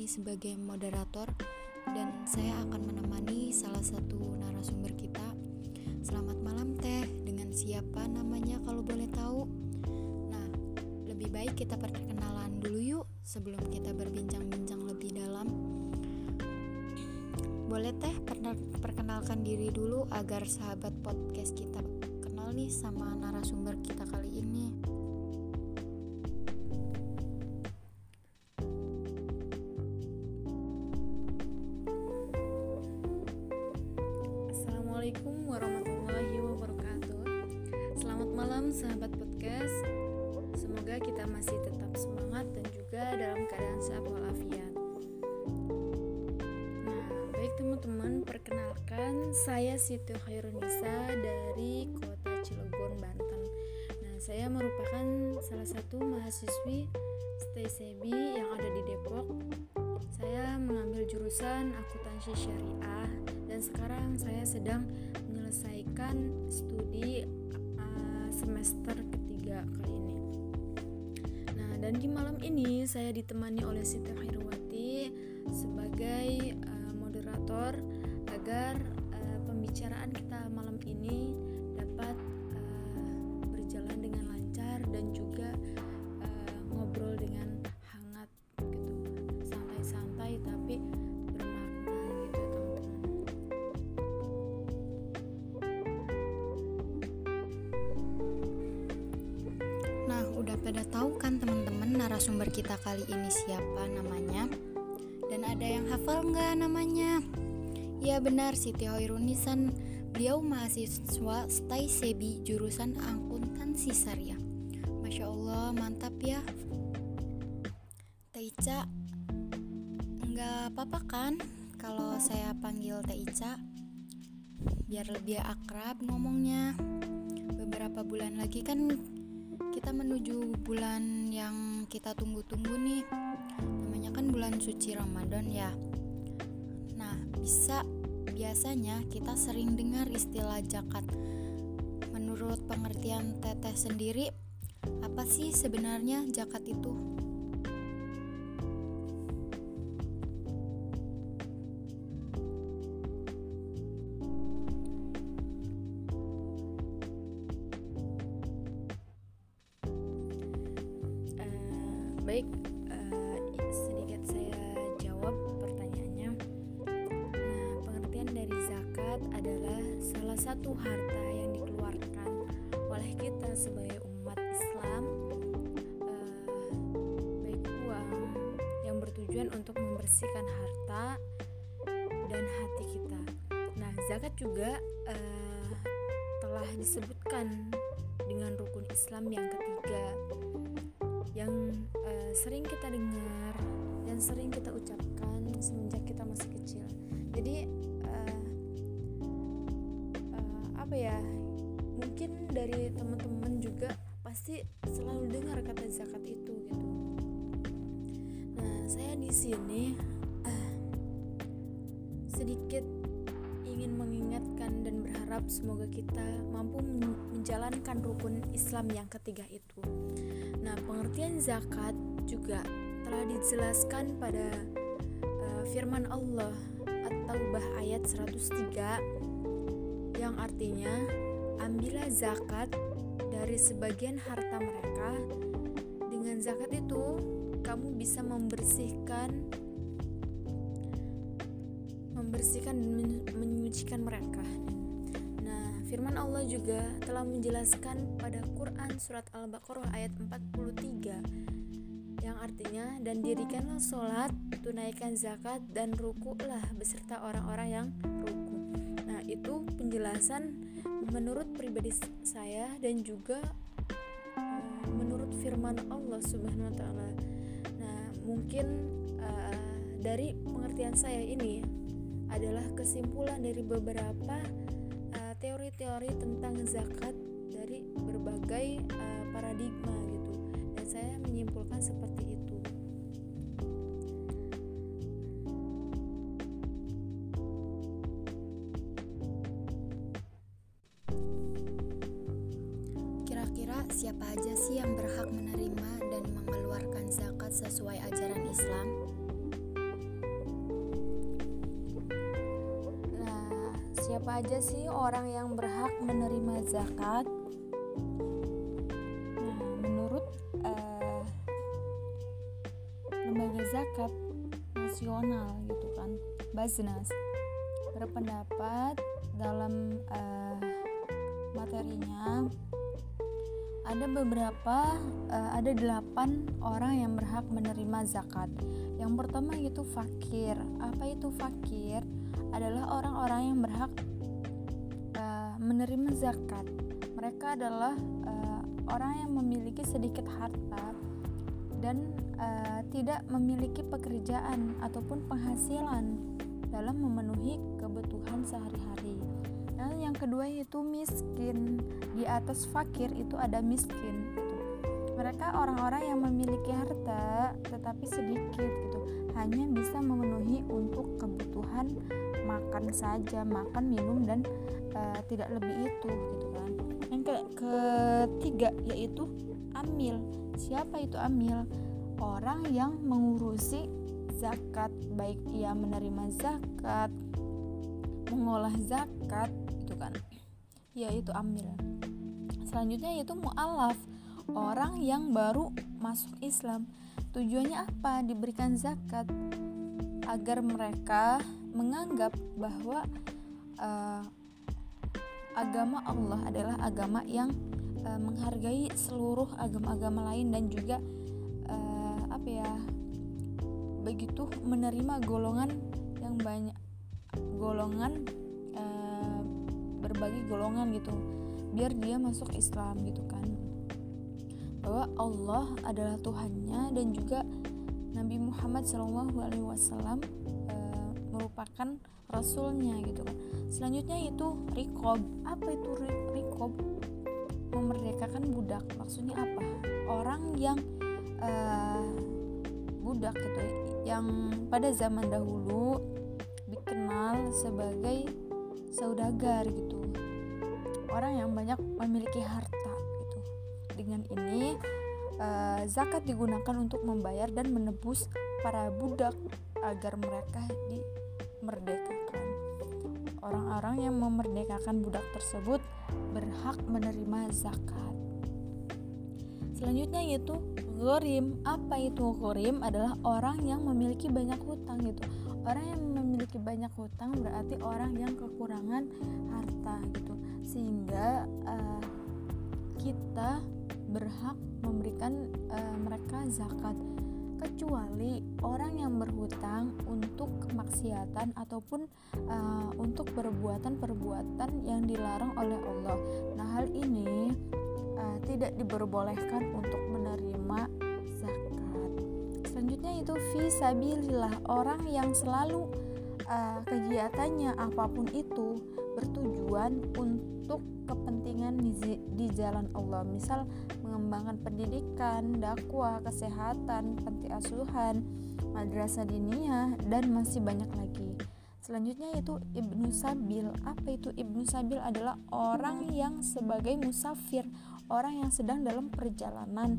sini sebagai moderator dan saya akan menemani salah satu narasumber kita. Selamat malam Teh, dengan siapa namanya kalau boleh tahu? Nah, lebih baik kita perkenalan dulu yuk sebelum kita berbincang-bincang lebih dalam. Boleh Teh perkenalkan diri dulu agar sahabat podcast kita kenal nih sama narasumber kita kali ini. Sahabat podcast Semoga kita masih tetap semangat dan juga dalam keadaan sehat walafiat. Nah baik teman-teman perkenalkan saya Siti Khairunisa dari kota Cilegon Banten. Nah saya merupakan salah satu mahasiswi Stay Sebi yang ada di Depok. Saya mengambil jurusan akuntansi syariah dan sekarang saya sedang menyelesaikan studi semester ketiga kali ini. Nah, dan di malam ini saya ditemani oleh Siti Khairwati sebagai uh, moderator agar uh, pembicaraan kita malam ini dapat uh, berjalan dengan lancar dan juga narasumber kita kali ini siapa namanya? Dan ada yang hafal nggak namanya? Ya benar, Siti Hoirunisan. Beliau mahasiswa Stai Sebi jurusan akuntansi syariah. Masya Allah, mantap ya. Teh Ica, nggak apa-apa kan kalau saya panggil Teh Ica? Biar lebih akrab ngomongnya. Beberapa bulan lagi kan kita menuju bulan yang kita tunggu-tunggu nih. Namanya kan bulan suci Ramadan ya. Nah bisa biasanya kita sering dengar istilah zakat. Menurut pengertian teteh sendiri apa sih sebenarnya zakat itu dijelaskan pada uh, firman Allah At-Taubah ayat 103 yang artinya ambillah zakat dari sebagian harta mereka dengan zakat itu kamu bisa membersihkan membersihkan dan men- menyucikan mereka. Nah, firman Allah juga telah menjelaskan pada Quran surat Al-Baqarah ayat 43 yang artinya dan dirikanlah sholat, tunaikan zakat dan rukuklah beserta orang-orang yang ruku. Nah, itu penjelasan menurut pribadi saya dan juga eh, menurut firman Allah Subhanahu wa taala. Nah, mungkin eh, dari pengertian saya ini adalah kesimpulan dari beberapa uh, teori-teori tentang zakat dari berbagai uh, paradigma gitu saya menyimpulkan seperti itu Kira-kira siapa aja sih yang berhak menerima dan mengeluarkan zakat sesuai ajaran Islam? Nah, siapa aja sih orang yang berhak menerima zakat? Baznas berpendapat dalam uh, materinya ada beberapa uh, ada delapan orang yang berhak menerima zakat. Yang pertama itu fakir. Apa itu fakir? Adalah orang-orang yang berhak uh, menerima zakat. Mereka adalah uh, orang yang memiliki sedikit harta dan uh, tidak memiliki pekerjaan ataupun penghasilan dalam memenuhi kebutuhan sehari-hari. Nah, yang kedua itu miskin. Di atas fakir itu ada miskin gitu. Mereka orang-orang yang memiliki harta tetapi sedikit gitu. Hanya bisa memenuhi untuk kebutuhan makan saja, makan, minum dan uh, tidak lebih itu gitu kan. Yang ke ketiga yaitu amil. Siapa itu amil? Orang yang mengurusi zakat, baik ia menerima zakat, mengolah zakat, kan. Yaitu amil selanjutnya yaitu mu'alaf orang yang baru masuk Islam. Tujuannya apa? Diberikan zakat agar mereka menganggap bahwa uh, agama Allah adalah agama yang uh, menghargai seluruh agama-agama lain dan juga uh, apa ya begitu menerima golongan yang banyak golongan berbagai golongan gitu biar dia masuk Islam gitu kan. Bahwa Allah adalah Tuhannya dan juga Nabi Muhammad SAW e, merupakan rasulnya gitu kan. Selanjutnya itu rikob. Apa itu rikob? Memerdekakan budak. Maksudnya apa? Orang yang e, budak gitu yang pada zaman dahulu dikenal sebagai saudagar gitu. Orang yang banyak memiliki harta gitu. Dengan ini uh, zakat digunakan untuk membayar dan menebus para budak agar mereka dimerdekakan. Orang-orang yang memerdekakan budak tersebut berhak menerima zakat. Selanjutnya yaitu Gorim. Apa itu gorim? Adalah orang yang memiliki banyak hutang gitu. Orang yang memiliki banyak hutang berarti orang yang kekurangan harta gitu. Sehingga uh, kita berhak memberikan uh, mereka zakat. Kecuali orang yang berhutang untuk kemaksiatan ataupun uh, untuk perbuatan-perbuatan yang dilarang oleh Allah. Nah, hal ini uh, tidak diperbolehkan untuk menerima selanjutnya itu visabilillah orang yang selalu uh, kegiatannya apa pun itu bertujuan untuk kepentingan di, di jalan Allah. Misal mengembangkan pendidikan dakwah kesehatan panti asuhan madrasah diniyah dan masih banyak lagi. Selanjutnya itu Ibnu Sabil. Apa itu Ibnu Sabil? Adalah orang yang sebagai musafir, orang yang sedang dalam perjalanan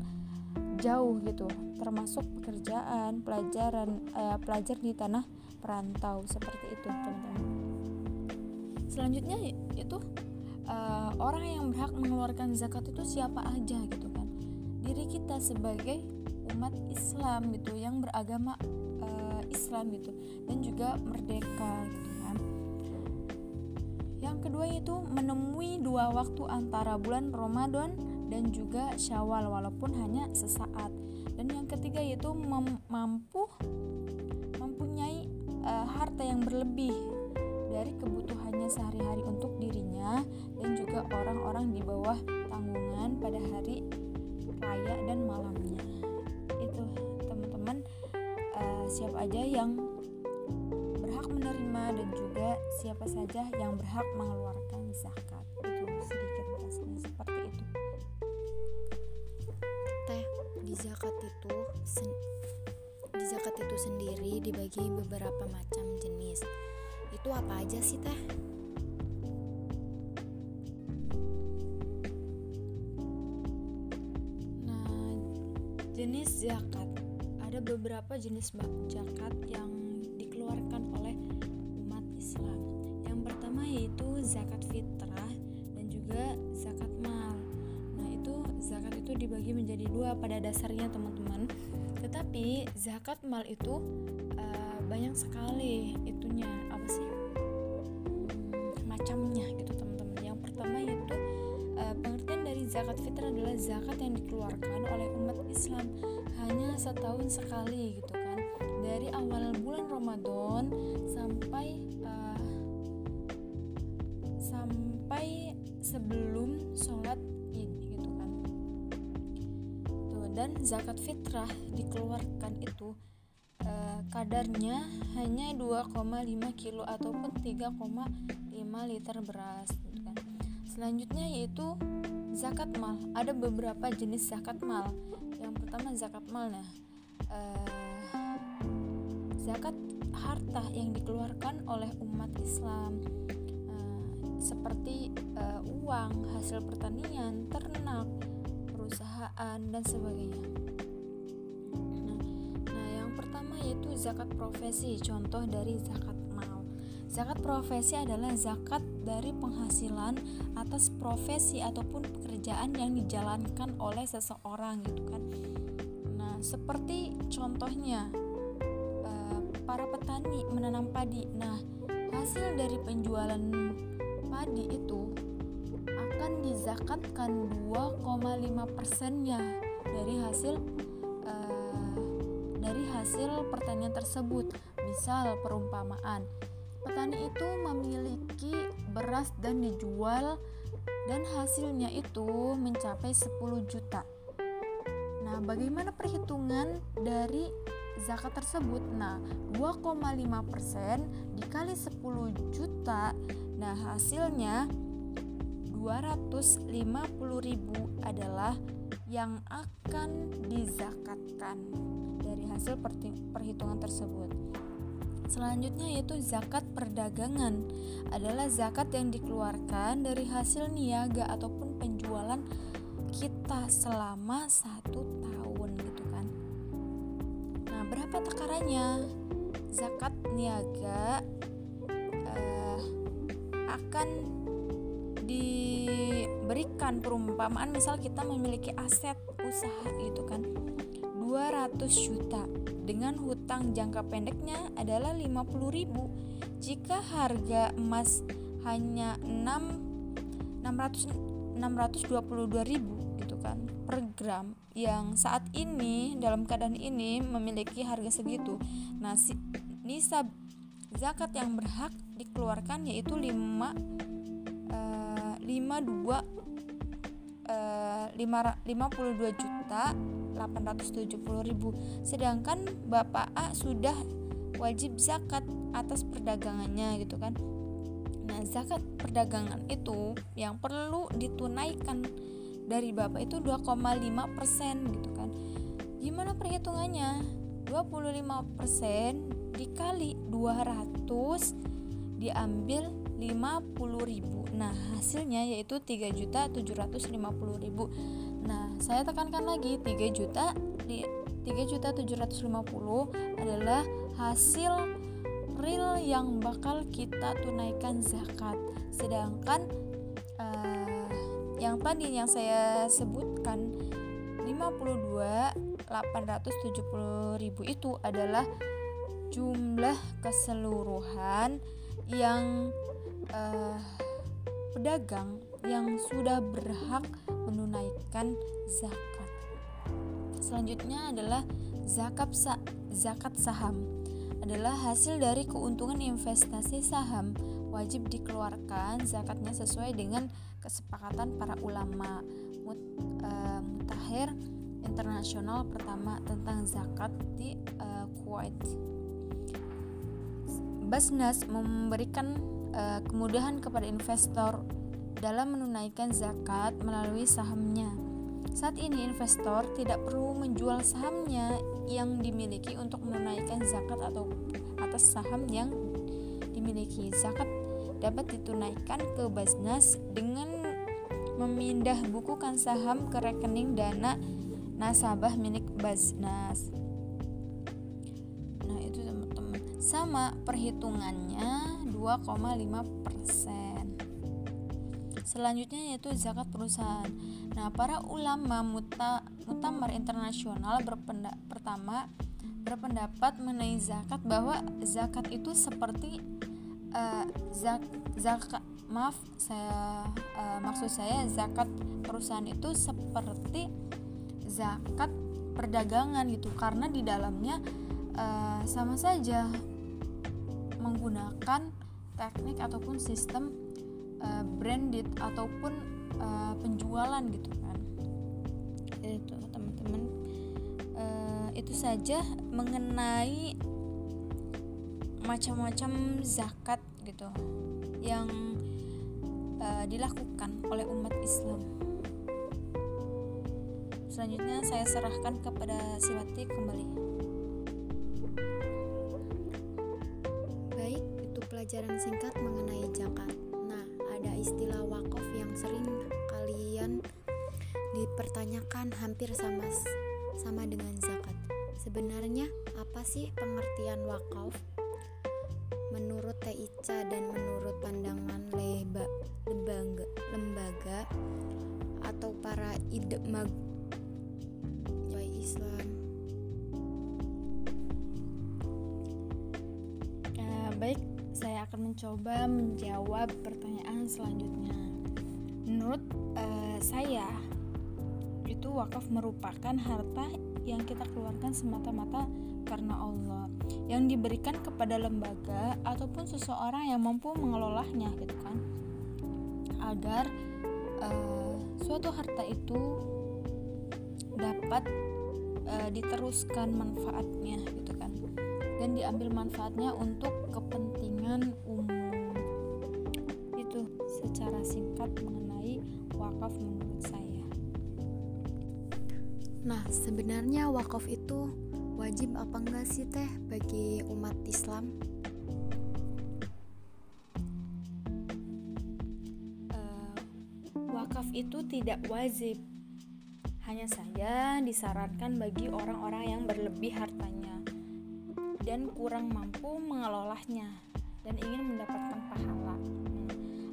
jauh gitu termasuk pekerjaan pelajaran eh, pelajar di tanah perantau seperti itu teman-teman. Selanjutnya itu uh, orang yang berhak mengeluarkan zakat itu siapa aja gitu kan? Diri kita sebagai umat Islam gitu yang beragama uh, Islam gitu dan juga merdeka gitu kan? Yang kedua itu menemui dua waktu antara bulan Ramadan dan juga syawal walaupun hanya sesaat. Dan yang ketiga yaitu mampu mempunyai uh, harta yang berlebih dari kebutuhannya sehari-hari untuk dirinya dan juga orang-orang di bawah tanggungan pada hari raya dan malamnya. Itu teman-teman. Uh, siapa aja yang berhak menerima dan juga siapa saja yang berhak mengeluarkan Itu apa aja sih teh? Nah, jenis zakat ada beberapa jenis zakat yang dikeluarkan oleh umat Islam. Yang pertama yaitu zakat fitrah dan juga zakat mal. Nah, itu zakat itu dibagi menjadi dua pada dasarnya teman-teman. Tetapi zakat mal itu uh, banyak sekali itunya apa sih? Macamnya gitu teman-teman. Yang pertama yaitu uh, pengertian dari zakat fitrah adalah zakat yang dikeluarkan oleh umat Islam hanya setahun sekali gitu kan. Dari awal bulan Ramadan sampai uh, sampai sebelum sholat id gitu kan. Tuh dan zakat fitrah dikeluarkan itu kadarnya hanya 2,5 kilo ataupun 3,5 liter beras gitu kan. Selanjutnya yaitu zakat mal. Ada beberapa jenis zakat mal. Yang pertama zakat mal nah uh, zakat harta yang dikeluarkan oleh umat Islam. Uh, seperti uh, uang, hasil pertanian, ternak, perusahaan dan sebagainya. Yang pertama yaitu zakat profesi, contoh dari zakat mal. Zakat profesi adalah zakat dari penghasilan atas profesi ataupun pekerjaan yang dijalankan oleh seseorang gitu kan. Nah, seperti contohnya para petani menanam padi. Nah, hasil dari penjualan padi itu akan dizakatkan 2,5 persennya dari hasil dari hasil pertanian tersebut. Misal perumpamaan, petani itu memiliki beras dan dijual dan hasilnya itu mencapai 10 juta. Nah, bagaimana perhitungan dari zakat tersebut. Nah, 2,5% dikali 10 juta. Nah, hasilnya 250.000 adalah yang akan dizakatkan dari hasil perhitungan tersebut. Selanjutnya yaitu zakat perdagangan adalah zakat yang dikeluarkan dari hasil niaga ataupun penjualan kita selama satu tahun gitu kan berapa takarannya? Zakat niaga uh, akan diberikan perumpamaan misal kita memiliki aset usaha gitu kan 200 juta dengan hutang jangka pendeknya adalah 50.000 jika harga emas hanya 6 600 622.000 gitu kan per gram yang saat ini dalam keadaan ini memiliki harga segitu. Nah, si, nisab zakat yang berhak dikeluarkan yaitu 5 uh, 52 uh, 5, 52 juta 870 ribu. Sedangkan Bapak A sudah wajib zakat atas perdagangannya gitu kan? Nah zakat perdagangan itu yang perlu ditunaikan dari bapak itu 2,5 persen gitu kan? Gimana perhitungannya? 25 persen dikali 200 diambil 50 ribu. Nah hasilnya yaitu 3 juta 750 ribu. Nah saya tekankan lagi 3 juta 3 juta 750 adalah hasil real yang bakal kita tunaikan zakat. Sedangkan yang tadi yang saya sebutkan 52 870 ribu itu adalah jumlah keseluruhan yang uh, pedagang yang sudah berhak menunaikan zakat. Selanjutnya adalah zakat sa zakat saham adalah hasil dari keuntungan investasi saham wajib dikeluarkan zakatnya sesuai dengan kesepakatan para ulama mut, uh, mutakhir internasional pertama tentang zakat di uh, Kuwait. Basnas memberikan uh, kemudahan kepada investor dalam menunaikan zakat melalui sahamnya. Saat ini investor tidak perlu menjual sahamnya yang dimiliki untuk menunaikan zakat atau atas saham yang dimiliki. Zakat dapat ditunaikan ke Basnas dengan memindah bukukan saham ke rekening dana nasabah milik Basnas. Nah, itu teman-teman. Sama perhitungannya 2,5 persen. Selanjutnya yaitu zakat perusahaan. Nah, para ulama muta, mutamar internasional berpendak, pertama berpendapat mengenai zakat bahwa zakat itu seperti uh, zak, zakat maaf saya uh, maksud saya zakat perusahaan itu seperti zakat perdagangan gitu karena di dalamnya uh, sama saja menggunakan teknik ataupun sistem uh, branded ataupun uh, penjualan gitu kan. Itu teman-teman. Uh, itu saja mengenai macam-macam zakat gitu yang uh, dilakukan oleh umat Islam. Selanjutnya saya serahkan kepada Siwati kembali pelajaran singkat mengenai zakat ada istilah wakaf yang sering kalian dipertanyakan hampir sama sama dengan zakat. Sebenarnya apa sih pengertian wakaf? Menurut Teh Ica dan menurut pandangan leba, lembaga, lembaga atau para idemag Islam uh, baik saya akan mencoba menjawab pertanyaan selanjutnya. Menurut uh, saya, itu wakaf merupakan harta yang kita keluarkan semata-mata karena Allah yang diberikan kepada lembaga ataupun seseorang yang mampu mengelolanya gitu kan agar uh, suatu harta itu dapat uh, diteruskan manfaatnya gitu kan dan diambil manfaatnya untuk kepentingan umum. Itu secara singkat mengenai wakaf menurut saya. Nah sebenarnya wakaf itu wajib apa enggak sih teh bagi umat Islam? Uh, wakaf itu tidak wajib. Hanya saja disarankan bagi orang-orang yang berlebih hartanya dan kurang mampu mengelolanya dan ingin mendapatkan pahala.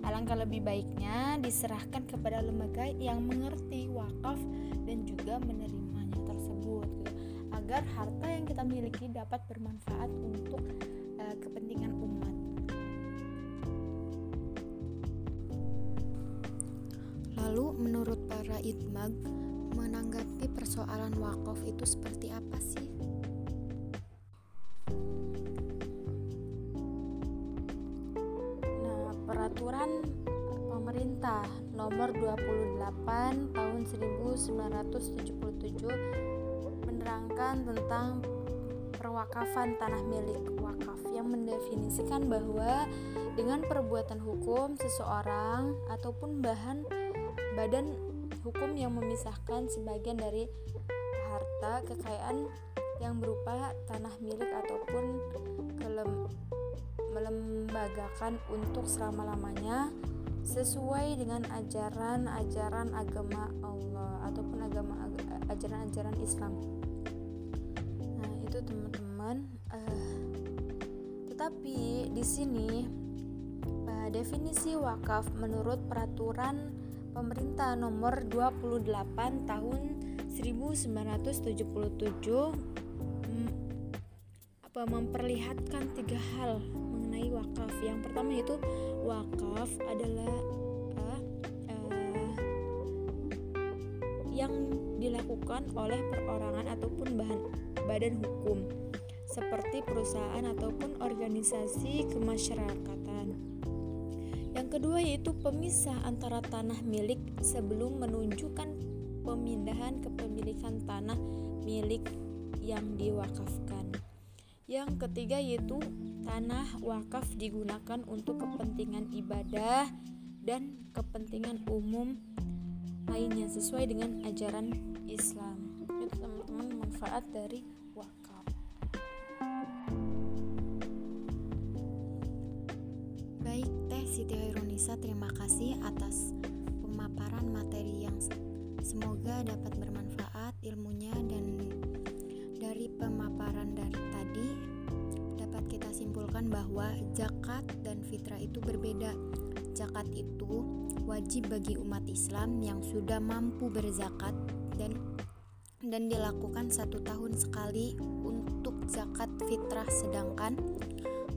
Alangkah lebih baiknya diserahkan kepada lembaga yang mengerti wakaf dan juga menerimanya tersebut gitu. agar harta yang kita miliki dapat bermanfaat untuk uh, kepentingan umat. Lalu menurut para idmag menanggapi persoalan wakaf itu seperti apa sih? Nomor 28 Tahun 1977 menerangkan tentang perwakafan tanah milik wakaf yang mendefinisikan bahwa dengan perbuatan hukum seseorang ataupun bahan badan hukum yang memisahkan sebagian dari harta kekayaan yang berupa tanah milik ataupun kelem melembagakan untuk selama-lamanya sesuai dengan ajaran-ajaran agama Allah ataupun agama ajaran-ajaran Islam. Nah, itu teman-teman. Uh, tetapi di sini uh, definisi wakaf menurut peraturan pemerintah nomor 28 tahun 1977 apa memperlihatkan tiga hal mengenai wakaf. Yang pertama itu wakaf adalah uh, uh, yang dilakukan oleh perorangan ataupun bahan badan hukum seperti perusahaan ataupun organisasi kemasyarakatan. Yang kedua yaitu pemisah antara tanah milik sebelum menunjukkan pemindahan kepemilikan tanah milik yang diwakafkan. Yang ketiga yaitu tanah wakaf digunakan untuk kepentingan ibadah dan kepentingan umum lainnya sesuai dengan ajaran Islam. Itu teman-teman manfaat dari wakaf. Baik, Teh Siti Hairunisa terima kasih atas pemaparan materi yang semoga dapat bermanfaat ilmunya dan dari pemaparan dari tadi dapat kita simpulkan bahwa zakat dan fitrah itu berbeda. Zakat itu wajib bagi umat Islam yang sudah mampu berzakat dan dan dilakukan satu tahun sekali untuk zakat fitrah sedangkan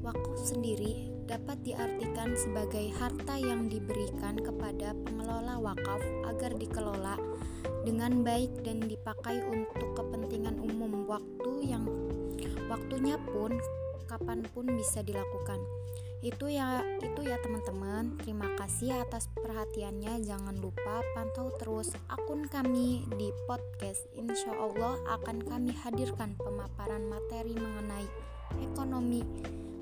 wakaf sendiri dapat diartikan sebagai harta yang diberikan kepada pengelola wakaf agar dikelola dengan baik dan dipakai untuk kepentingan umum waktu yang waktunya pun kapan pun bisa dilakukan. Itu ya itu ya teman-teman. Terima kasih atas perhatiannya. Jangan lupa pantau terus akun kami di podcast. Insya Allah akan kami hadirkan pemaparan materi mengenai ekonomi.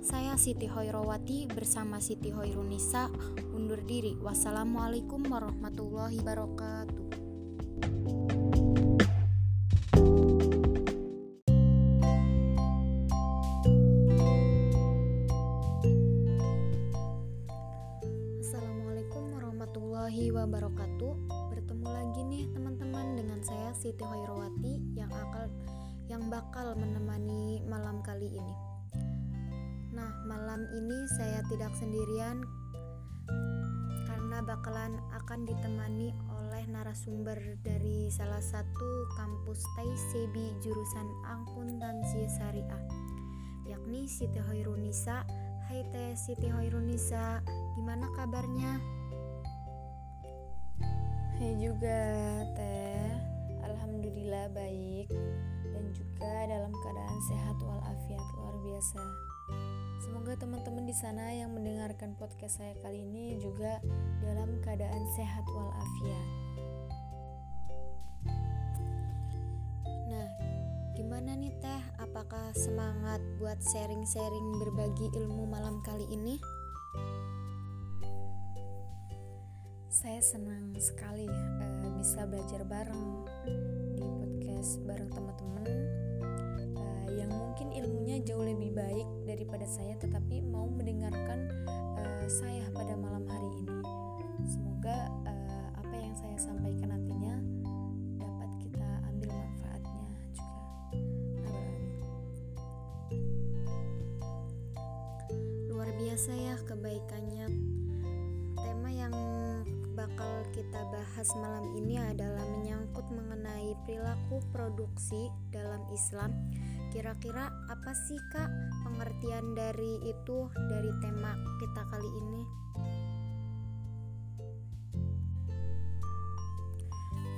Saya Siti Hoirowati bersama Siti Hoirunisa undur diri. Wassalamualaikum warahmatullahi wabarakatuh Siti Hoirowati yang akan yang bakal menemani malam kali ini. Nah malam ini saya tidak sendirian karena bakalan akan ditemani oleh narasumber dari salah satu kampus TAISEBI jurusan akuntansi syariah yakni Siti Hoirunisa. Hai Teh Siti Hoirunisa, gimana kabarnya? Hai juga Teh Alhamdulillah baik Dan juga dalam keadaan sehat walafiat luar biasa Semoga teman-teman di sana yang mendengarkan podcast saya kali ini juga dalam keadaan sehat walafiat. Nah, gimana nih Teh? Apakah semangat buat sharing-sharing berbagi ilmu malam kali ini? saya senang sekali uh, bisa belajar bareng podcast bareng teman-teman. Uh, yang mungkin ilmunya jauh lebih baik daripada saya tetapi mau mendengarkan uh, saya pada malam hari ini. Semoga uh, apa yang saya sampaikan nantinya dapat kita ambil manfaatnya juga. Luar biasa ya kebaikannya. Tema yang bakal kita bahas malam ini adalah menyangkut mengenai perilaku produksi dalam Islam. Kira-kira apa sih Kak pengertian dari itu dari tema kita kali ini?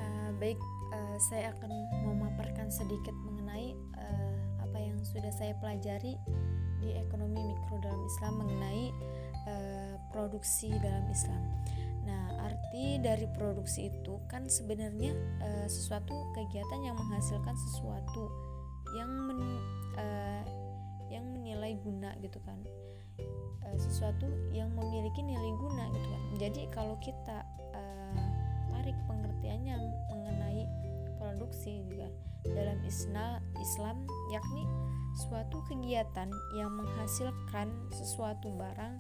Uh, baik, uh, saya akan memaparkan sedikit mengenai uh, apa yang sudah saya pelajari di ekonomi mikro dalam Islam mengenai uh, produksi dalam Islam. Nah, arti dari produksi itu kan sebenarnya uh, sesuatu kegiatan yang menghasilkan sesuatu yang men, uh, yang menilai guna gitu kan. Uh, sesuatu yang memiliki nilai guna gitu kan. Jadi kalau kita uh, tarik pengertiannya mengenai produksi juga dalam Islam Islam yakni suatu kegiatan yang menghasilkan sesuatu barang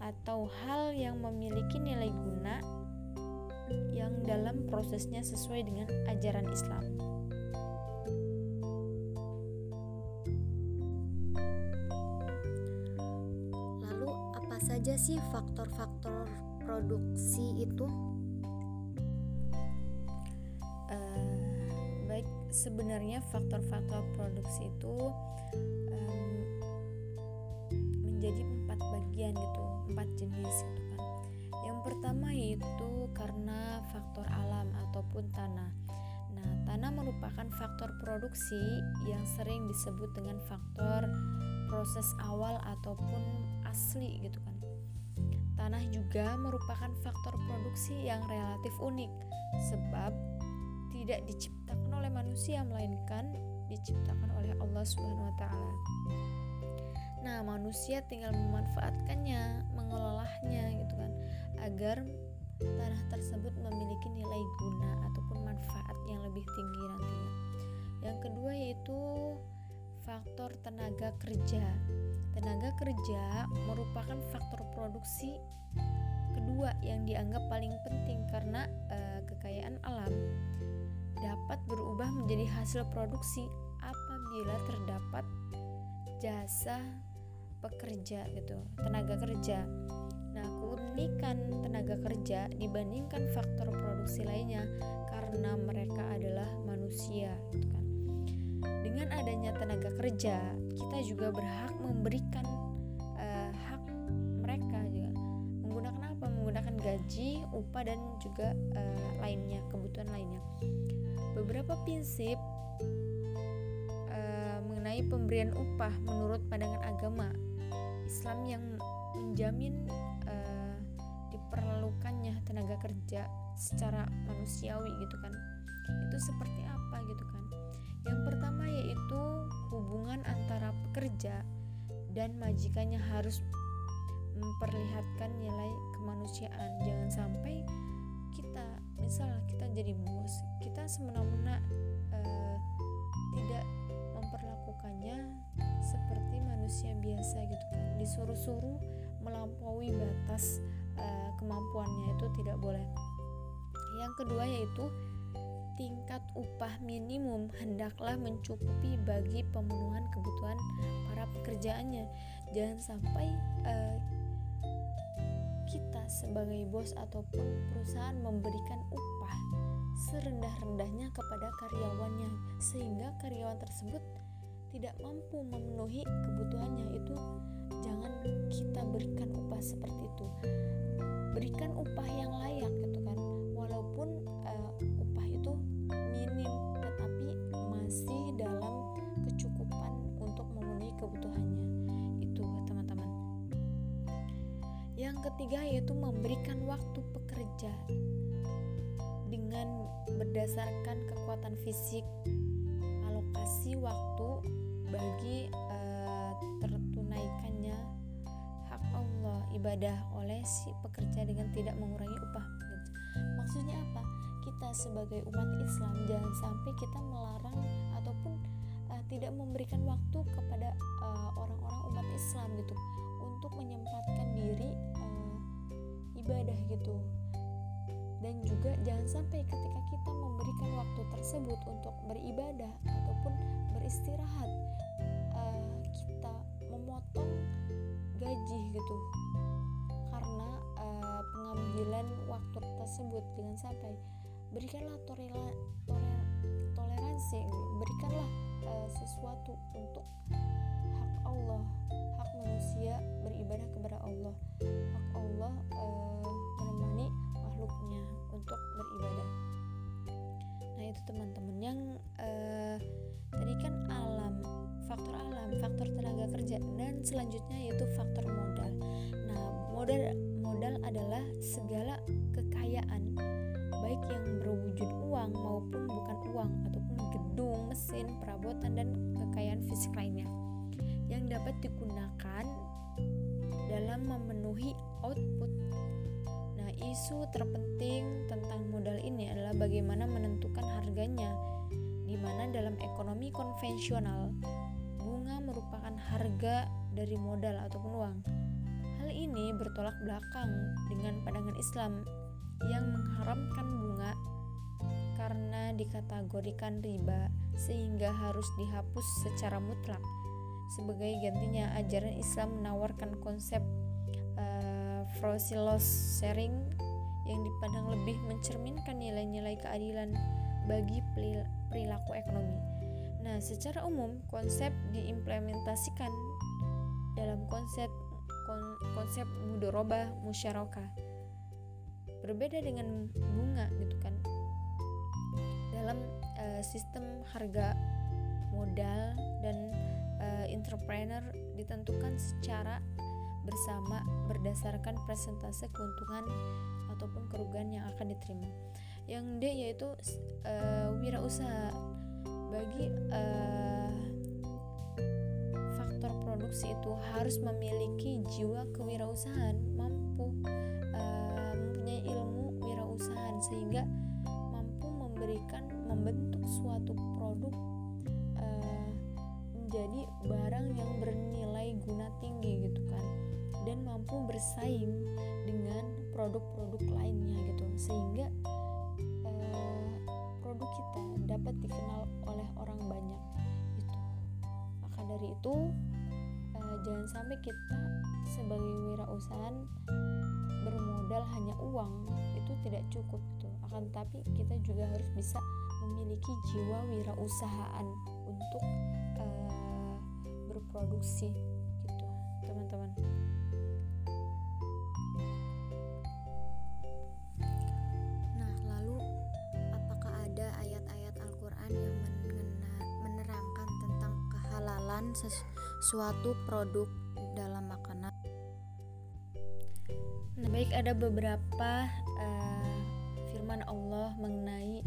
atau hal yang memiliki nilai guna yang dalam prosesnya sesuai dengan ajaran Islam. Lalu apa saja sih faktor-faktor produksi itu? Uh, baik, sebenarnya faktor-faktor produksi itu um, menjadi empat bagian gitu empat jenis gitu kan. Yang pertama yaitu karena faktor alam ataupun tanah. Nah tanah merupakan faktor produksi yang sering disebut dengan faktor proses awal ataupun asli gitu kan. Tanah juga merupakan faktor produksi yang relatif unik sebab tidak diciptakan oleh manusia melainkan diciptakan oleh Allah Subhanahu wa taala. Nah, manusia tinggal memanfaatkannya, mengelolanya gitu kan, agar tanah tersebut memiliki nilai guna ataupun manfaat yang lebih tinggi nantinya. Yang kedua yaitu faktor tenaga kerja. Tenaga kerja merupakan faktor produksi kedua yang dianggap paling penting karena e, kekayaan alam dapat berubah menjadi hasil produksi apabila terdapat jasa pekerja gitu tenaga kerja. Nah keunikan tenaga kerja dibandingkan faktor produksi lainnya karena mereka adalah manusia gitu kan. Dengan adanya tenaga kerja kita juga berhak memberikan uh, hak mereka juga. Menggunakan apa? Menggunakan gaji upah dan juga uh, lainnya kebutuhan lainnya. Beberapa prinsip uh, mengenai pemberian upah menurut pandangan agama Islam yang menjamin uh, diperlukannya tenaga kerja secara manusiawi gitu kan. Itu seperti apa gitu kan? Yang pertama yaitu hubungan antara pekerja dan majikannya harus memperlihatkan nilai kemanusiaan. Jangan sampai kita misal kita jadi bos kita semena-mena uh, tidak manusia biasa gitu kan. Disuruh-suruh melampaui batas uh, kemampuannya itu tidak boleh. Yang kedua yaitu tingkat upah minimum hendaklah mencukupi bagi pemenuhan kebutuhan para pekerjaannya. Jangan sampai uh, kita sebagai bos ataupun perusahaan memberikan upah serendah-rendahnya kepada karyawannya sehingga karyawan tersebut tidak mampu memenuhi kebutuhannya itu jangan kita berikan upah seperti itu. Berikan upah yang layak gitu kan. Walaupun uh, upah itu minim tetapi masih dalam kecukupan untuk memenuhi kebutuhannya. Yang ketiga yaitu memberikan waktu pekerja dengan berdasarkan kekuatan fisik, alokasi waktu bagi uh, tertunaikannya hak Allah ibadah oleh si pekerja dengan tidak mengurangi upah. Maksudnya apa? Kita sebagai umat Islam jangan sampai kita melarang ataupun uh, tidak memberikan waktu kepada eh, orang-orang uh, umat Islam gitu untuk menyempatkan diri uh, ibadah gitu dan juga jangan sampai ketika kita memberikan waktu tersebut untuk beribadah ataupun beristirahat uh, kita memotong gaji gitu. Karena uh, pengambilan waktu tersebut jangan sampai berikanlah toleran toleransi berikanlah uh, sesuatu untuk hak Allah. Hak manusia beribadah kepada Allah. Hak Allah uh, menemani makhluknya untuk beribadah. Nah itu teman-teman yang uh, tadi kan alam faktor alam faktor tenaga kerja dan selanjutnya yaitu faktor modal. Nah modal modal adalah segala kekayaan baik yang berwujud uang maupun bukan uang ataupun gedung, mesin, perabotan dan kekayaan fisik lainnya. Yang dapat digunakan dalam memenuhi output. Nah, isu terpenting tentang modal ini adalah bagaimana menentukan harganya, di mana dalam ekonomi konvensional bunga merupakan harga dari modal ataupun uang. Hal ini bertolak belakang dengan pandangan Islam yang mengharamkan bunga karena dikategorikan riba sehingga harus dihapus secara mutlak. Sebagai gantinya, ajaran Islam menawarkan konsep uh, sharing yang dipandang lebih mencerminkan nilai-nilai keadilan bagi perilaku ekonomi. Nah, secara umum konsep diimplementasikan dalam konsep konsep mudoroba musyarakah. Berbeda dengan bunga gitu kan. Dalam uh, sistem harga modal dan uh, entrepreneur ditentukan secara bersama berdasarkan presentase keuntungan ataupun kerugian yang akan diterima. Yang D yaitu uh, wirausaha. Bagi uh, faktor produksi itu harus memiliki jiwa kewirausahaan, mampu uh, mempunyai ilmu wirausahaan sehingga mampu memberikan membentuk suatu produk menjadi barang yang bernilai guna tinggi gitu kan dan mampu bersaing dengan produk-produk lainnya gitu sehingga eh, kita dapat dikenal oleh orang banyak itu maka dari itu uh, jangan sampai kita sebagai wirausahaan bermodal hanya uang itu tidak cukup gitu. Akan tapi kita juga harus bisa memiliki jiwa wirausahaan untuk uh, berproduksi gitu teman-teman kehalalan sesuatu produk dalam makanan? Nah, baik ada beberapa uh, firman Allah mengenai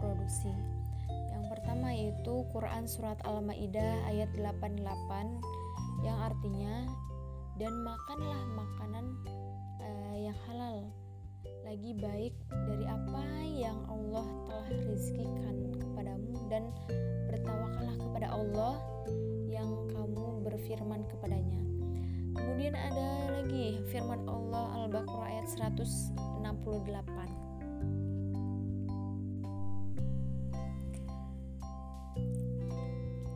produksi. Yang pertama yaitu Quran surat Al-Maidah ayat 88 yang artinya dan makanlah makanan uh, yang halal lagi baik dari apa yang Allah telah rizkikan kepadamu dan bertawakallah kepada Allah yang kamu berfirman kepadanya. Kemudian ada lagi firman Allah Al-Baqarah ayat 168.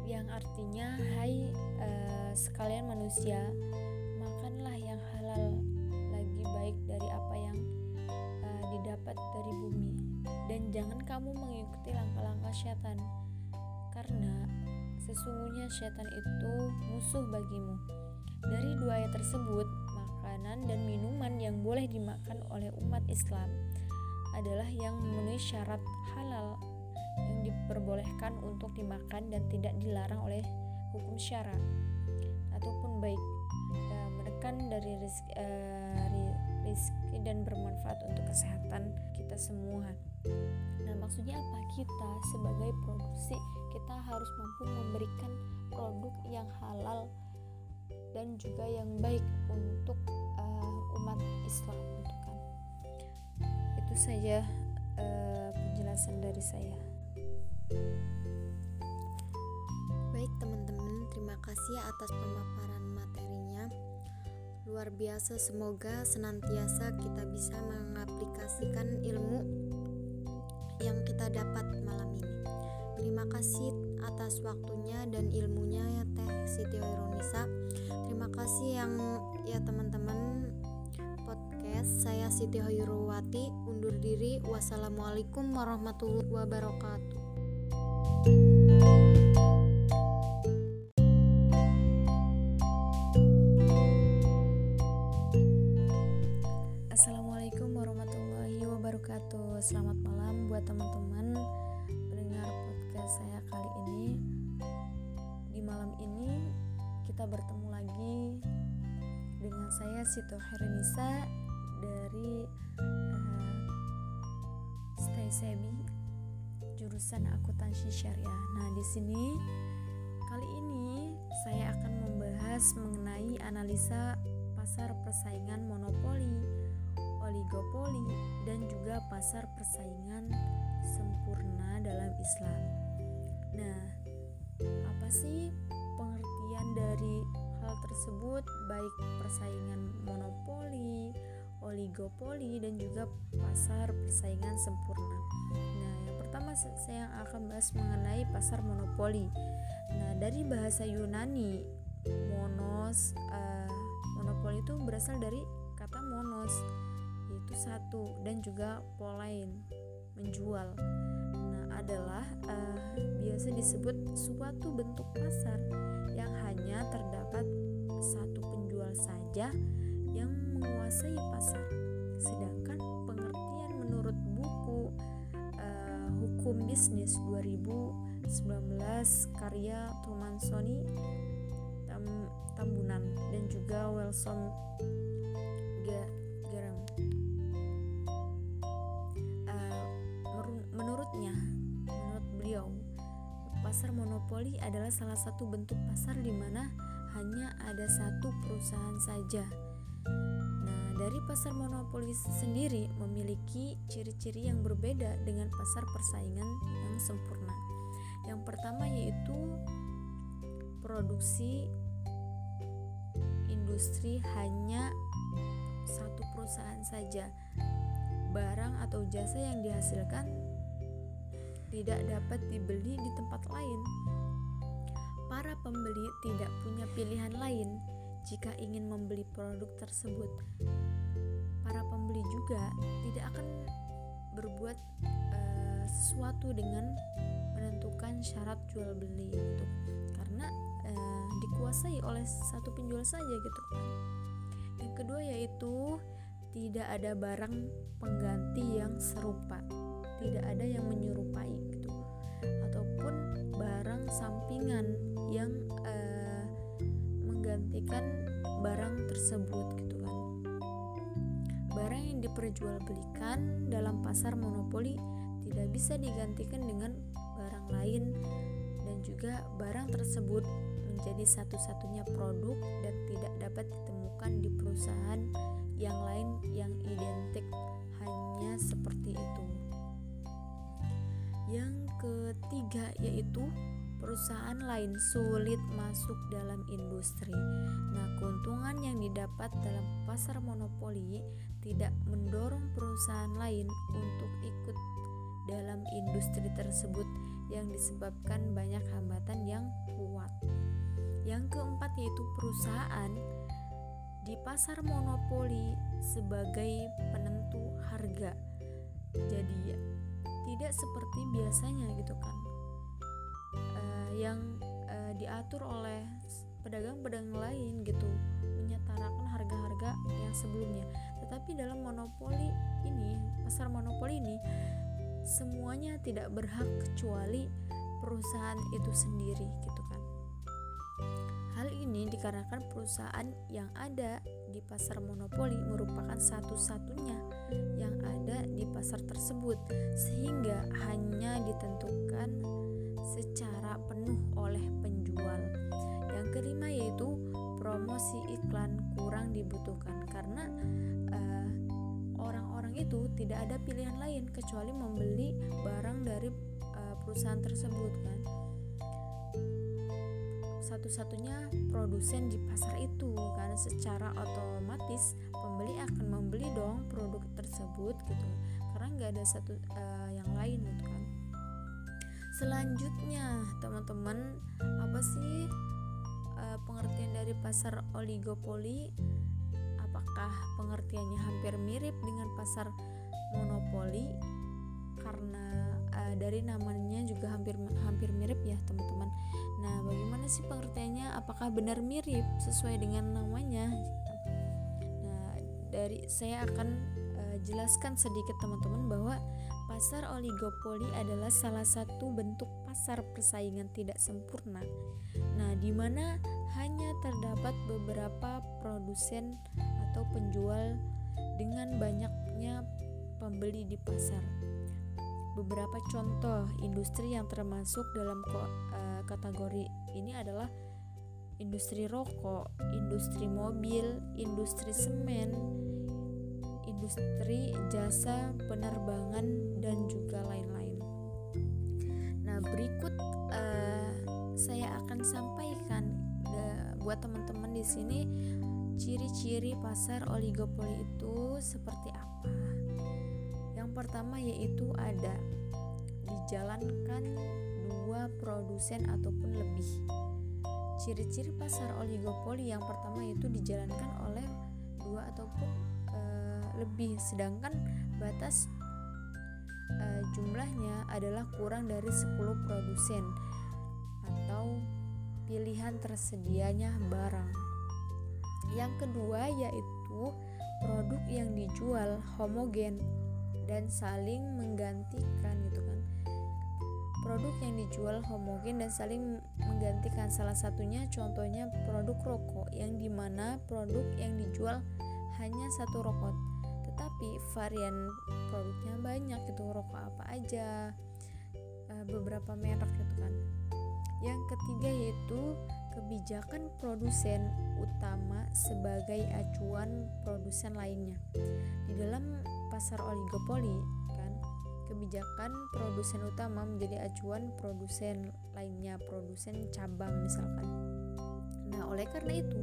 Yang artinya hai uh, sekalian manusia, makanlah yang halal lagi baik dari apa yang uh, didapat dari bumi dan jangan kamu mengikuti langkah-langkah syaitan karena sesungguhnya syaitan itu musuh bagimu. Dari dua ayat tersebut, makanan dan minuman yang boleh dimakan oleh umat Islam adalah yang memenuhi syarat halal yang diperbolehkan untuk dimakan dan tidak dilarang oleh hukum syara ataupun baik ya, menekan dari rizki, uh, rizki dan bermanfaat untuk kesehatan kita semua. Nah, maksudnya apa? Kita sebagai produksi kita harus mampu memberikan produk yang halal dan juga yang baik untuk uh, umat Islam gitu kan. Itu saja uh, penjelasan dari saya. Baik teman-teman, terima kasih atas pemaparan materinya. Luar biasa, semoga senantiasa kita bisa mengaplikasikan ilmu yang kita dapat. Terima kasih atas waktunya dan ilmunya ya Teh Siti Hoirunisa. Terima kasih yang ya teman-teman podcast saya Siti Hoiruwati undur diri. Wassalamualaikum warahmatullahi wabarakatuh. Assalamualaikum warahmatullahi wabarakatuh Selamat malam buat teman-teman saya kali ini Di malam ini kita bertemu lagi Dengan saya Sito Herenisa Dari uh, Stay Sebi Jurusan Akuntansi Syariah Nah di sini Kali ini saya akan membahas mengenai analisa pasar persaingan monopoli, oligopoli, dan juga pasar persaingan sempurna dalam Islam. Nah, apa sih pengertian dari hal tersebut baik persaingan monopoli, oligopoli dan juga pasar persaingan sempurna. Nah, yang pertama saya akan bahas mengenai pasar monopoli. Nah, dari bahasa Yunani monos uh, monopoli itu berasal dari kata monos yaitu satu dan juga polain menjual adalah uh, biasa disebut suatu bentuk pasar yang hanya terdapat satu penjual saja yang menguasai pasar sedangkan pengertian menurut buku uh, hukum bisnis 2019 karya Tomansoni Tambunan dan juga Wilson. Monopoli adalah salah satu bentuk pasar di mana hanya ada satu perusahaan saja. Nah, dari pasar monopoli sendiri memiliki ciri-ciri yang berbeda dengan pasar persaingan yang sempurna. Yang pertama yaitu produksi industri hanya satu perusahaan saja. Barang atau jasa yang dihasilkan tidak dapat dibeli di tempat lain. Para pembeli tidak punya pilihan lain jika ingin membeli produk tersebut. Para pembeli juga tidak akan berbuat uh, sesuatu dengan menentukan syarat jual beli itu karena uh, dikuasai oleh satu penjual saja gitu kan. Yang kedua yaitu tidak ada barang pengganti yang serupa, tidak ada yang menyerupai gitu, ataupun barang sampingan yang uh, menggantikan barang tersebut gitu kan. Barang yang diperjualbelikan dalam pasar monopoli tidak bisa digantikan dengan barang lain dan juga barang tersebut menjadi satu-satunya produk dan tidak dapat ditemukan di perusahaan yang lain yang identik hanya seperti itu. Yang ketiga yaitu perusahaan lain sulit masuk dalam industri. Nah, keuntungan yang didapat dalam pasar monopoli tidak mendorong perusahaan lain untuk ikut dalam industri tersebut yang disebabkan banyak hambatan yang kuat. Yang keempat yaitu perusahaan di pasar monopoli sebagai penentu harga. Jadi tidak seperti biasanya gitu kan. Yang uh, diatur oleh pedagang-pedagang lain gitu menyetarakan harga-harga yang sebelumnya. Tetapi dalam monopoli ini, pasar monopoli ini semuanya tidak berhak kecuali perusahaan itu sendiri gitu kan. Hal ini dikarenakan perusahaan yang ada di pasar monopoli merupakan satu-satunya yang ada di pasar tersebut, sehingga hanya ditentukan secara penuh oleh penjual. Yang kelima yaitu promosi iklan kurang dibutuhkan karena uh, orang-orang itu tidak ada pilihan lain kecuali membeli barang dari uh, perusahaan tersebut kan. Satu-satunya produsen di pasar itu karena secara otomatis pembeli akan membeli dong produk tersebut gitu. Karena nggak ada satu uh, yang lain gitu kan selanjutnya teman-teman apa sih uh, pengertian dari pasar oligopoli apakah pengertiannya hampir mirip dengan pasar monopoli karena uh, dari namanya juga hampir hampir mirip ya teman-teman Nah, bagaimana sih pengertiannya? Apakah benar mirip sesuai dengan namanya? Nah, dari saya akan uh, jelaskan sedikit teman-teman bahwa pasar oligopoli adalah salah satu bentuk pasar persaingan tidak sempurna. Nah, di mana hanya terdapat beberapa produsen atau penjual dengan banyaknya pembeli di pasar. Beberapa contoh industri yang termasuk dalam uh, kategori ini adalah industri rokok, industri mobil, industri semen, industri jasa penerbangan dan juga lain-lain. Nah, berikut uh, saya akan sampaikan uh, buat teman-teman di sini ciri-ciri pasar oligopoli itu seperti apa. Yang pertama yaitu ada dijalankan dua produsen ataupun lebih. Ciri-ciri pasar oligopoli yang pertama itu dijalankan oleh dua ataupun lebih, sedangkan batas e, jumlahnya adalah kurang dari 10 produsen atau pilihan tersedianya barang. Yang kedua yaitu produk yang dijual homogen dan saling menggantikan gitu kan. Produk yang dijual homogen dan saling menggantikan. Salah satunya contohnya produk rokok yang di mana produk yang dijual hanya satu rokok tetapi varian produknya banyak itu rokok apa aja eh, beberapa merek gitu kan yang ketiga yaitu kebijakan produsen utama sebagai acuan produsen lainnya di dalam pasar oligopoli kebijakan produsen utama menjadi acuan produsen lainnya, produsen cabang misalkan. Nah, oleh karena itu,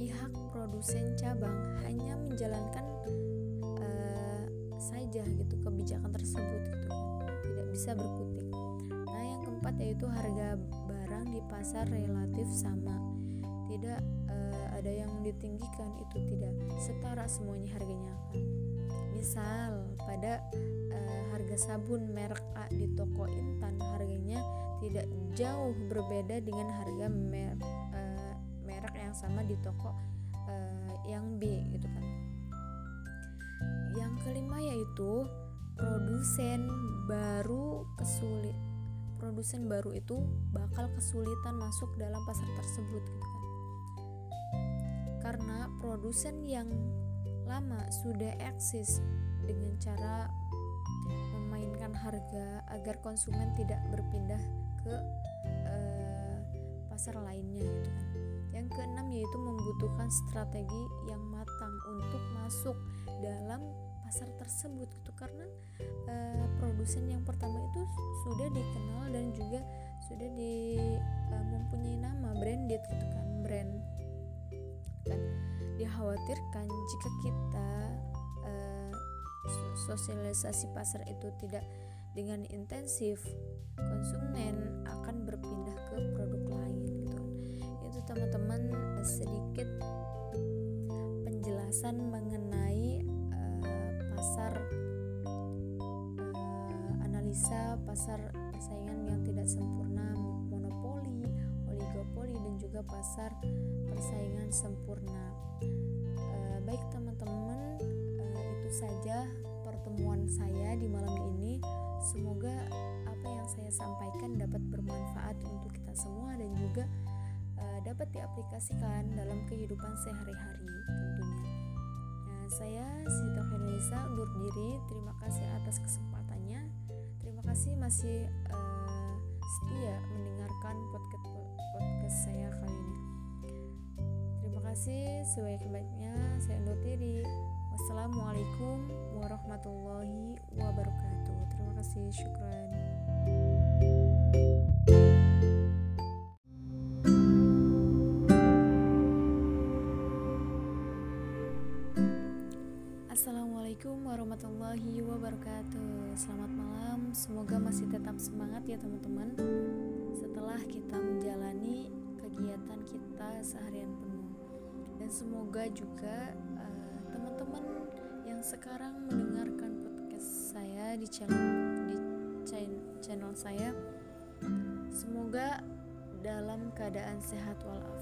pihak produsen cabang hanya menjalankan saja gitu kebijakan tersebut gitu, tidak bisa berkutik. Nah, yang keempat yaitu harga barang di pasar relatif sama. Tidak uh, ada yang ditinggikan, itu tidak setara semuanya harganya. Misal pada uh, harga sabun merek A di toko Intan harganya tidak jauh berbeda dengan harga mer uh, merek yang sama di toko yang B gitu kan. Yang kelima yaitu produsen baru kesulit produsen baru itu bakal kesulitan masuk dalam pasar tersebut gitu kan. Karena produsen yang lama sudah eksis dengan cara memainkan harga agar konsumen tidak berpindah ke uh, pasar lainnya gitu kan. Yang keenam yaitu membutuhkan strategi yang matang untuk masuk dalam pasar tersebut gitu. Karena uh, produsen yang pertama itu sudah dikenal dan juga sudah di uh, mempunyai nama branded gitu kan brand. Kan dikhawatirkan jika kita uh, sosialisasi pasar itu tidak dengan intensif konsumen akan berpindah ke produk lain gitu. Itu teman-teman sedikit penjelasan mengenai pasar uh, analisa pasar persaingan yang tidak sempurna monopoli, oligopoli dan juga pasar persaingan sempurna. Uh, baik teman-teman, uh, itu saja pertemuan saya di malam ini. Semoga apa yang saya sampaikan dapat bermanfaat untuk kita semua dan juga dapat diaplikasikan dalam kehidupan sehari-hari tentunya saya Sito Indonesia undur diri. Terima kasih atas kesempatannya. Terima kasih masih uh, setia mendengarkan podcast podcast saya kali ini. Terima kasih sebaik-baiknya. Saya undur diri. Wassalamualaikum warahmatullahi wabarakatuh. Terima kasih. Syukran. Assalamualaikum warahmatullahi wabarakatuh. Selamat malam. Semoga masih tetap semangat ya teman-teman. Setelah kita menjalani kegiatan kita seharian penuh. Dan semoga juga uh, teman-teman yang sekarang mendengarkan podcast saya di channel di channel saya Semoga dalam keadaan sehat walafiat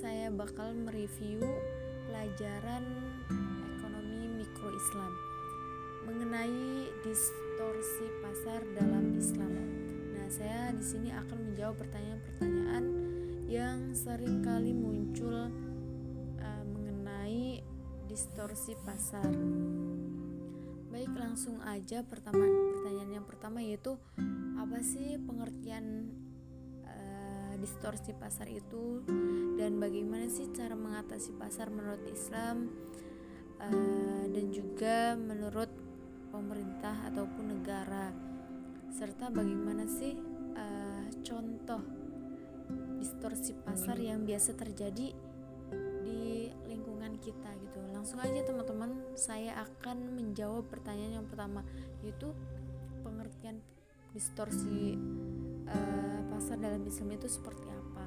bakal mereview pelajaran ekonomi mikro Islam mengenai distorsi pasar dalam Islam. Nah, saya di sini akan menjawab pertanyaan-pertanyaan yang sering kali muncul uh, mengenai distorsi pasar. Baik, langsung aja pertama pertanyaan yang pertama yaitu apa sih pengertian distorsi pasar itu? Dan bagaimana sih cara mengatasi pasar menurut Islam uh, dan juga menurut pemerintah ataupun negara? Serta bagaimana sih uh, contoh distorsi pasar yang biasa terjadi di lingkungan kita gitu? Langsung aja teman-teman saya akan menjawab pertanyaan yang pertama yaitu pengertian distorsi uh, pasar dalam Islam itu seperti apa.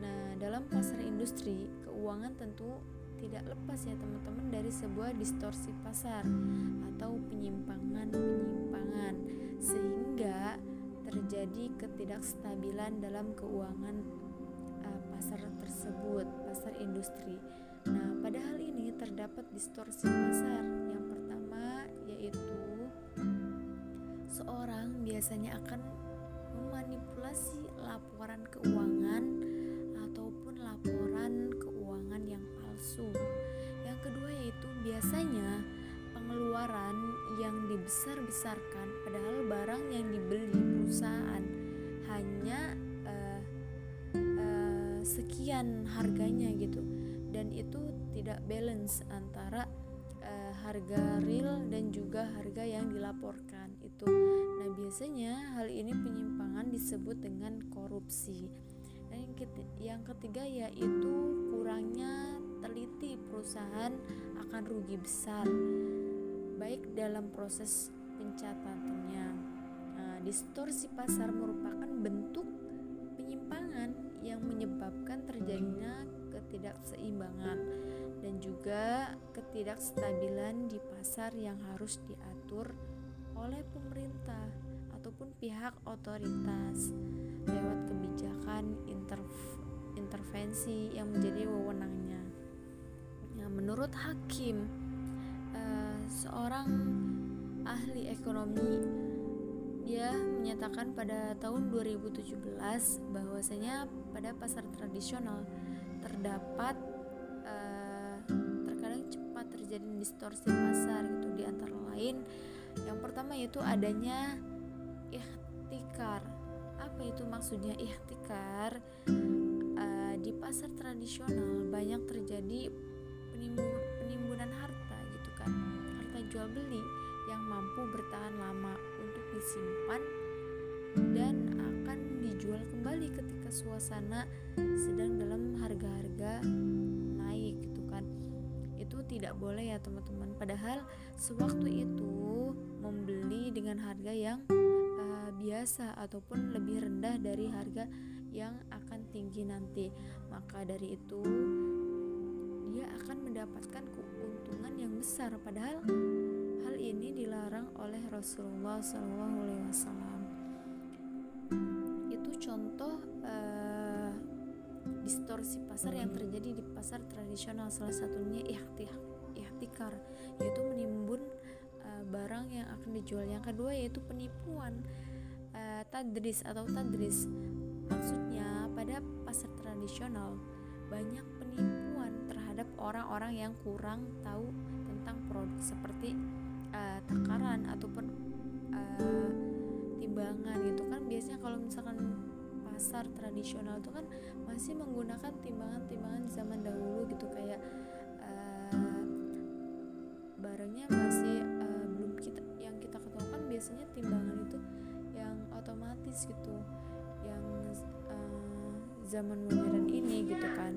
Nah, dalam pasar industri, keuangan tentu tidak lepas ya teman-teman dari sebuah distorsi pasar atau penyimpangan-penyimpangan sehingga terjadi ketidakstabilan dalam keuangan uh, pasar tersebut, pasar industri. Nah, pada hal ini terdapat distorsi pasar. Yang pertama yaitu seorang biasanya akan memanipulasi laporan keuangan ataupun laporan keuangan yang palsu. Yang kedua yaitu biasanya pengeluaran yang dibesar-besarkan padahal barang yang dibeli perusahaan hanya uh, uh, sekian harganya gitu dan itu tidak balance antara uh, harga real dan juga harga yang dilaporkan itu. Nah, biasanya hal ini penyimpangan disebut dengan korupsi. Dan yang ketiga, yang ketiga yaitu kurangnya teliti perusahaan akan rugi besar baik dalam proses pencatatannya distorsi pasar merupakan bentuk penyimpangan yang menyebabkan terjadinya ketidakseimbangan dan juga ketidakstabilan di pasar yang harus diatur oleh pemerintah ataupun pihak otoritas lewat kebijakan intervensi yang menjadi wewenangnya. Ya, menurut hakim, uh, seorang ahli ekonomi dia menyatakan pada tahun 2017 bahwasanya pada pasar tradisional terdapat uh, terkadang cepat terjadi distorsi pasar gitu di antara lain yang pertama yaitu adanya ikhtikar. Apa itu maksudnya ikhtikar? Uh, di pasar tradisional banyak terjadi penimbun, penimbunan harta gitu kan. Harta jual beli yang mampu bertahan lama untuk disimpan dan akan dijual kembali ketika suasana sedang dalam harga-harga tidak boleh ya teman-teman. Padahal sewaktu itu membeli dengan harga yang uh, biasa ataupun lebih rendah dari harga yang akan tinggi nanti. Maka dari itu dia akan mendapatkan keuntungan yang besar. Padahal hal ini dilarang oleh Rasulullah SAW itu contoh uh, distorsi pasar yang terjadi di pasar tradisional salah satunya ihtikar yaitu menimbun uh, barang yang akan dijual. Yang kedua yaitu penipuan uh, tadris atau tadris. Maksudnya pada pasar tradisional banyak penipuan terhadap orang-orang yang kurang tahu tentang produk seperti uh, takaran ataupun uh, timbangan gitu kan. Biasanya kalau misalkan pasar tradisional itu kan masih menggunakan timbangan-timbangan zaman dahulu gitu kayak uh, barangnya masih uh, belum kita yang kita ketahui kan biasanya timbangan itu yang otomatis gitu yang uh, zaman modern ini gitu kan.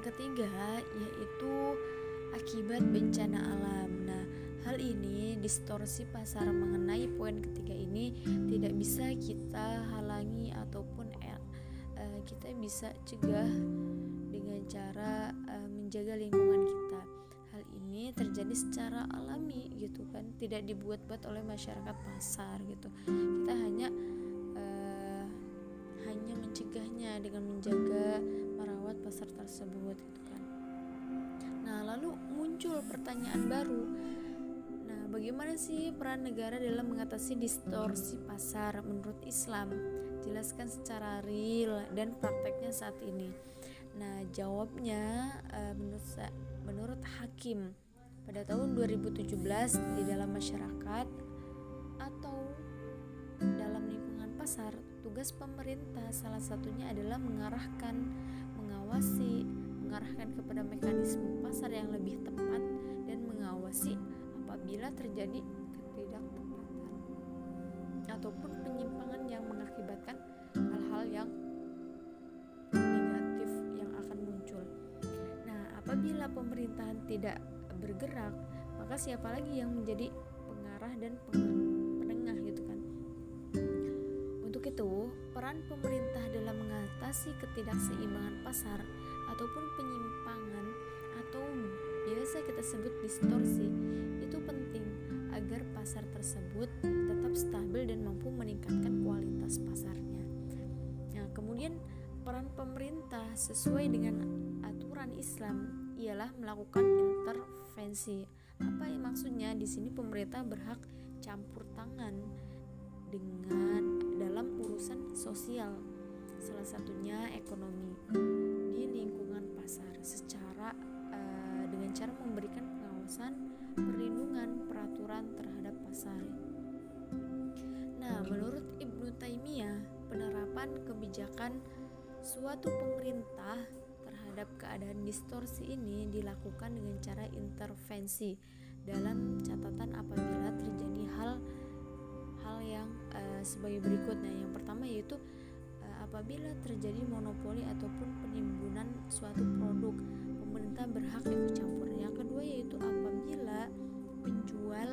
Ketiga yaitu akibat bencana alam. Nah, hal ini distorsi pasar mengenai poin ketiga ini tidak bisa kita halangi ataupun uh, kita bisa cegah dengan cara uh, menjaga lingkungan kita. Hal ini terjadi secara alami gitu kan, tidak dibuat-buat oleh masyarakat pasar gitu. Kita hanya uh, hanya mencegahnya dengan menjaga merawat pasar tersebut gitu lalu muncul pertanyaan baru. Nah, bagaimana sih peran negara dalam mengatasi distorsi pasar menurut Islam? Jelaskan secara real dan prakteknya saat ini. Nah, jawabnya uh, menurut menurut hakim pada tahun 2017 di dalam masyarakat atau dalam lingkungan pasar, tugas pemerintah salah satunya adalah mengarahkan, mengawasi, mengarahkan kepada mekanisme pasar yang lebih tepat dan mengawasi apabila terjadi ketidaktepatan ataupun penyimpangan yang mengakibatkan hal-hal yang negatif yang akan muncul. Nah, apabila pemerintahan tidak bergerak, maka siapa lagi yang menjadi pengarah dan penengah gitu kan? Untuk itu, peran pemerintah dalam mengatasi ketidakseimbangan pasar ataupun penyimpangan atau biasa kita sebut distorsi itu penting agar pasar tersebut tetap stabil dan mampu meningkatkan kualitas pasarnya. Nah, kemudian peran pemerintah sesuai dengan aturan Islam ialah melakukan intervensi. Apa yang maksudnya? Di sini pemerintah berhak campur tangan dengan dalam urusan sosial, salah satunya ekonomi pasar secara uh, dengan cara memberikan pengawasan, perlindungan, peraturan terhadap pasar. Nah, menurut Ibnu Taimiyah, penerapan kebijakan suatu pemerintah terhadap keadaan distorsi ini dilakukan dengan cara intervensi dalam catatan apabila terjadi hal hal yang uh, sebagai berikut. Nah, yang pertama yaitu apabila terjadi monopoli ataupun penimbunan suatu produk pemerintah berhak ikut campur. Yang kedua yaitu apabila penjual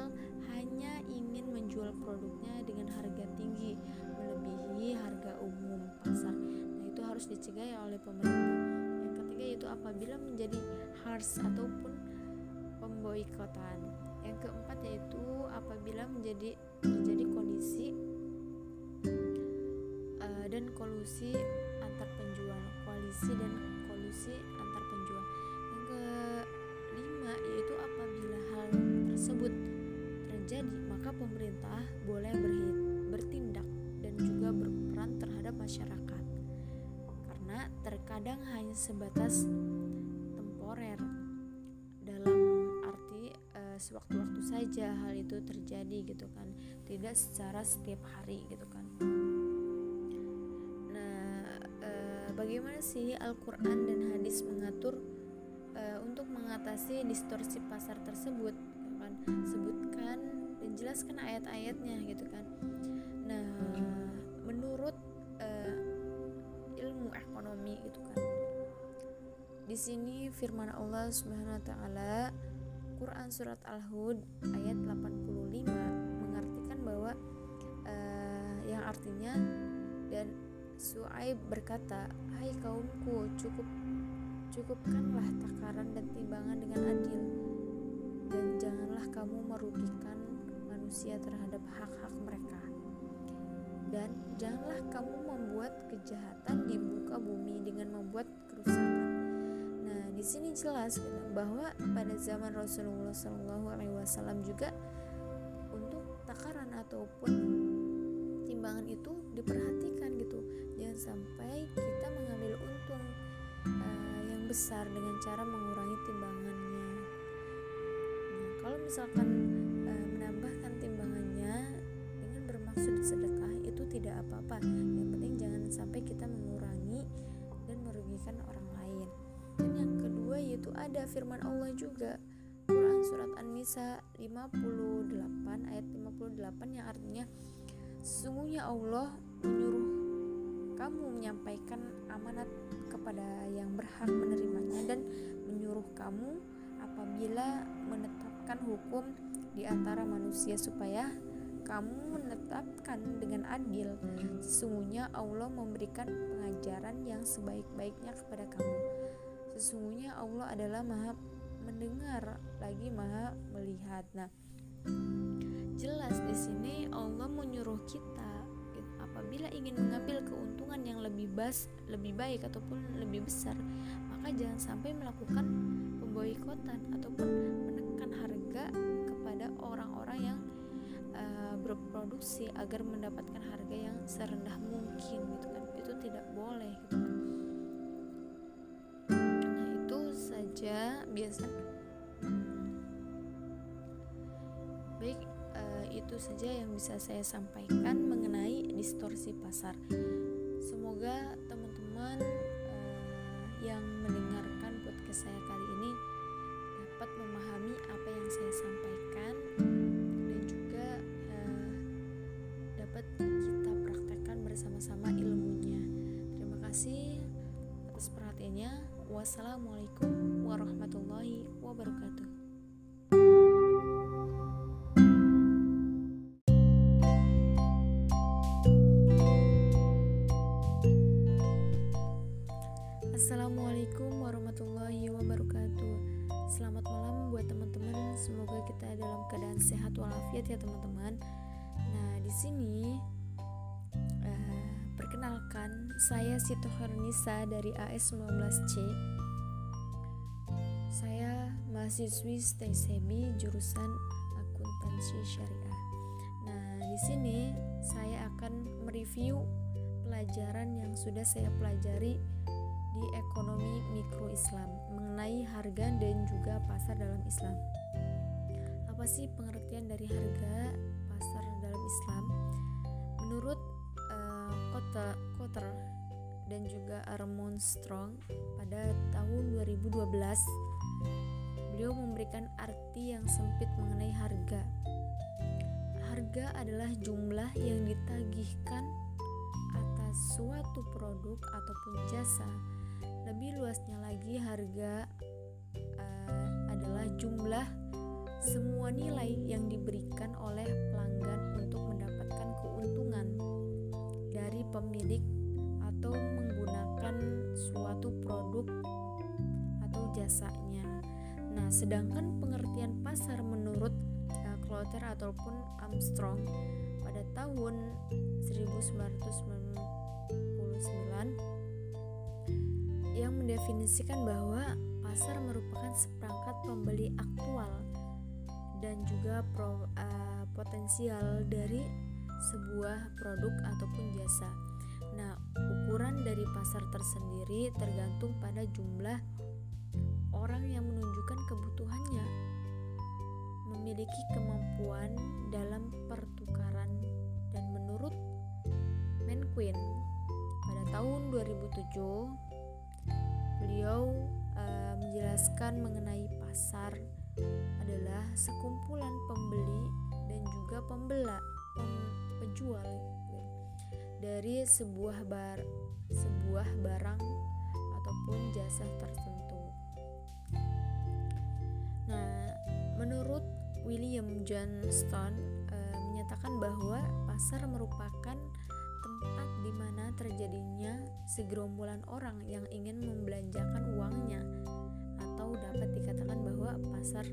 hanya ingin menjual produknya dengan harga tinggi melebihi harga umum pasar. Nah, itu harus dicegah oleh pemerintah. Yang ketiga yaitu apabila menjadi harsh ataupun pemboikotan. Yang keempat yaitu apabila menjadi terjadi kondisi koalisi dan kolusi antar penjual. Yang kelima yaitu apabila hal tersebut terjadi, maka pemerintah boleh bertindak dan juga berperan terhadap masyarakat. Karena terkadang hanya sebatas temporer dalam arti uh, sewaktu-waktu saja hal itu terjadi gitu kan, tidak secara setiap hari gitu kan. Bagaimana sih Al-Quran dan hadis mengatur uh, untuk mengatasi distorsi pasar tersebut gitu kan? Sebutkan dan jelaskan ayat-ayatnya gitu kan? Nah menurut uh, ilmu ekonomi gitu kan? Di sini firman Allah Subhanahu wa taala Quran surat Al-Hud ayat 85 mengartikan bahwa uh, yang artinya Su'aib berkata, Hai kaumku, cukup cukupkanlah takaran dan timbangan dengan adil dan janganlah kamu merugikan manusia terhadap hak-hak mereka dan janganlah kamu membuat kejahatan di muka bumi dengan membuat kerusakan. Nah, di sini jelas bahwa pada zaman Rasulullah SAW juga untuk takaran ataupun timbangan itu diperhatikan sampai kita mengambil untung uh, yang besar dengan cara mengurangi timbangannya. Nah, kalau misalkan uh, menambahkan timbangannya dengan bermaksud sedekah itu tidak apa-apa. Yang penting jangan sampai kita mengurangi dan merugikan orang lain. Dan yang kedua yaitu ada firman Allah juga Quran surat An-Nisa 58 ayat 58 yang artinya sesungguhnya Allah menyuruh kamu menyampaikan amanat kepada yang berhak menerimanya dan menyuruh kamu apabila menetapkan hukum di antara manusia supaya kamu menetapkan dengan adil. Sesungguhnya Allah memberikan pengajaran yang sebaik-baiknya kepada kamu. Sesungguhnya Allah adalah Maha mendengar lagi Maha melihat. Nah, jelas di sini Allah menyuruh kita apabila ingin mengambil keuntungan yang lebih bas, lebih baik ataupun lebih besar, maka jangan sampai melakukan pemboikotan ataupun menekan harga kepada orang-orang yang uh, berproduksi agar mendapatkan harga yang serendah mungkin gitu kan. Itu tidak boleh gitu kan. Nah, itu saja biasa baik itu saja yang bisa saya sampaikan mengenai distorsi pasar. Semoga teman-teman uh, yang mendengarkan podcast saya saya Sito Hernisa dari AS19C. Saya mahasiswi STSEBI jurusan akuntansi syariah. Nah, di sini saya akan mereview pelajaran yang sudah saya pelajari di ekonomi mikro Islam mengenai harga dan juga pasar dalam Islam apa sih pengertian dari harga juga Armstrong pada tahun 2012 beliau memberikan arti yang sempit mengenai harga. Harga adalah jumlah yang ditagihkan atas suatu produk ataupun jasa. Lebih luasnya lagi harga jumlah semua nilai yang diberikan oleh pelanggan untuk mendapatkan keuntungan dari pemilik atau suatu produk atau jasanya. Nah, sedangkan pengertian pasar menurut uh, ataupun Armstrong pada tahun 1999 yang mendefinisikan bahwa pasar merupakan seperangkat pembeli aktual dan juga pro, uh, potensial dari sebuah produk ataupun jasa. Nah, ukuran dari pasar tersendiri tergantung pada jumlah orang yang menunjukkan kebutuhannya, memiliki kemampuan dalam pertukaran dan menurut Menquin pada tahun 2007 beliau uh, menjelaskan mengenai pasar adalah sekumpulan pembeli dan juga pembela pem, penjual dari sebuah bar sebuah barang ataupun jasa tertentu. Nah, menurut William Johnston e, menyatakan bahwa pasar merupakan tempat di mana terjadinya segerombolan orang yang ingin membelanjakan uangnya atau dapat dikatakan bahwa pasar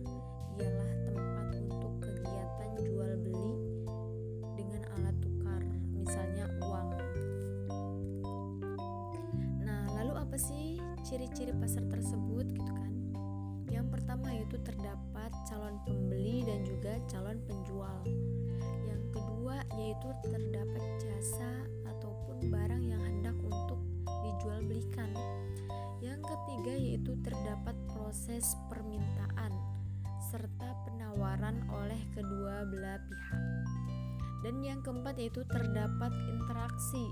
ialah tempat untuk kegiatan jual beli misalnya uang. Nah, lalu apa sih ciri-ciri pasar tersebut gitu kan? Yang pertama yaitu terdapat calon pembeli dan juga calon penjual. Yang kedua yaitu terdapat jasa ataupun barang yang hendak untuk dijual belikan. Yang ketiga yaitu terdapat proses permintaan serta penawaran oleh kedua belah pihak. Dan yang keempat yaitu terdapat interaksi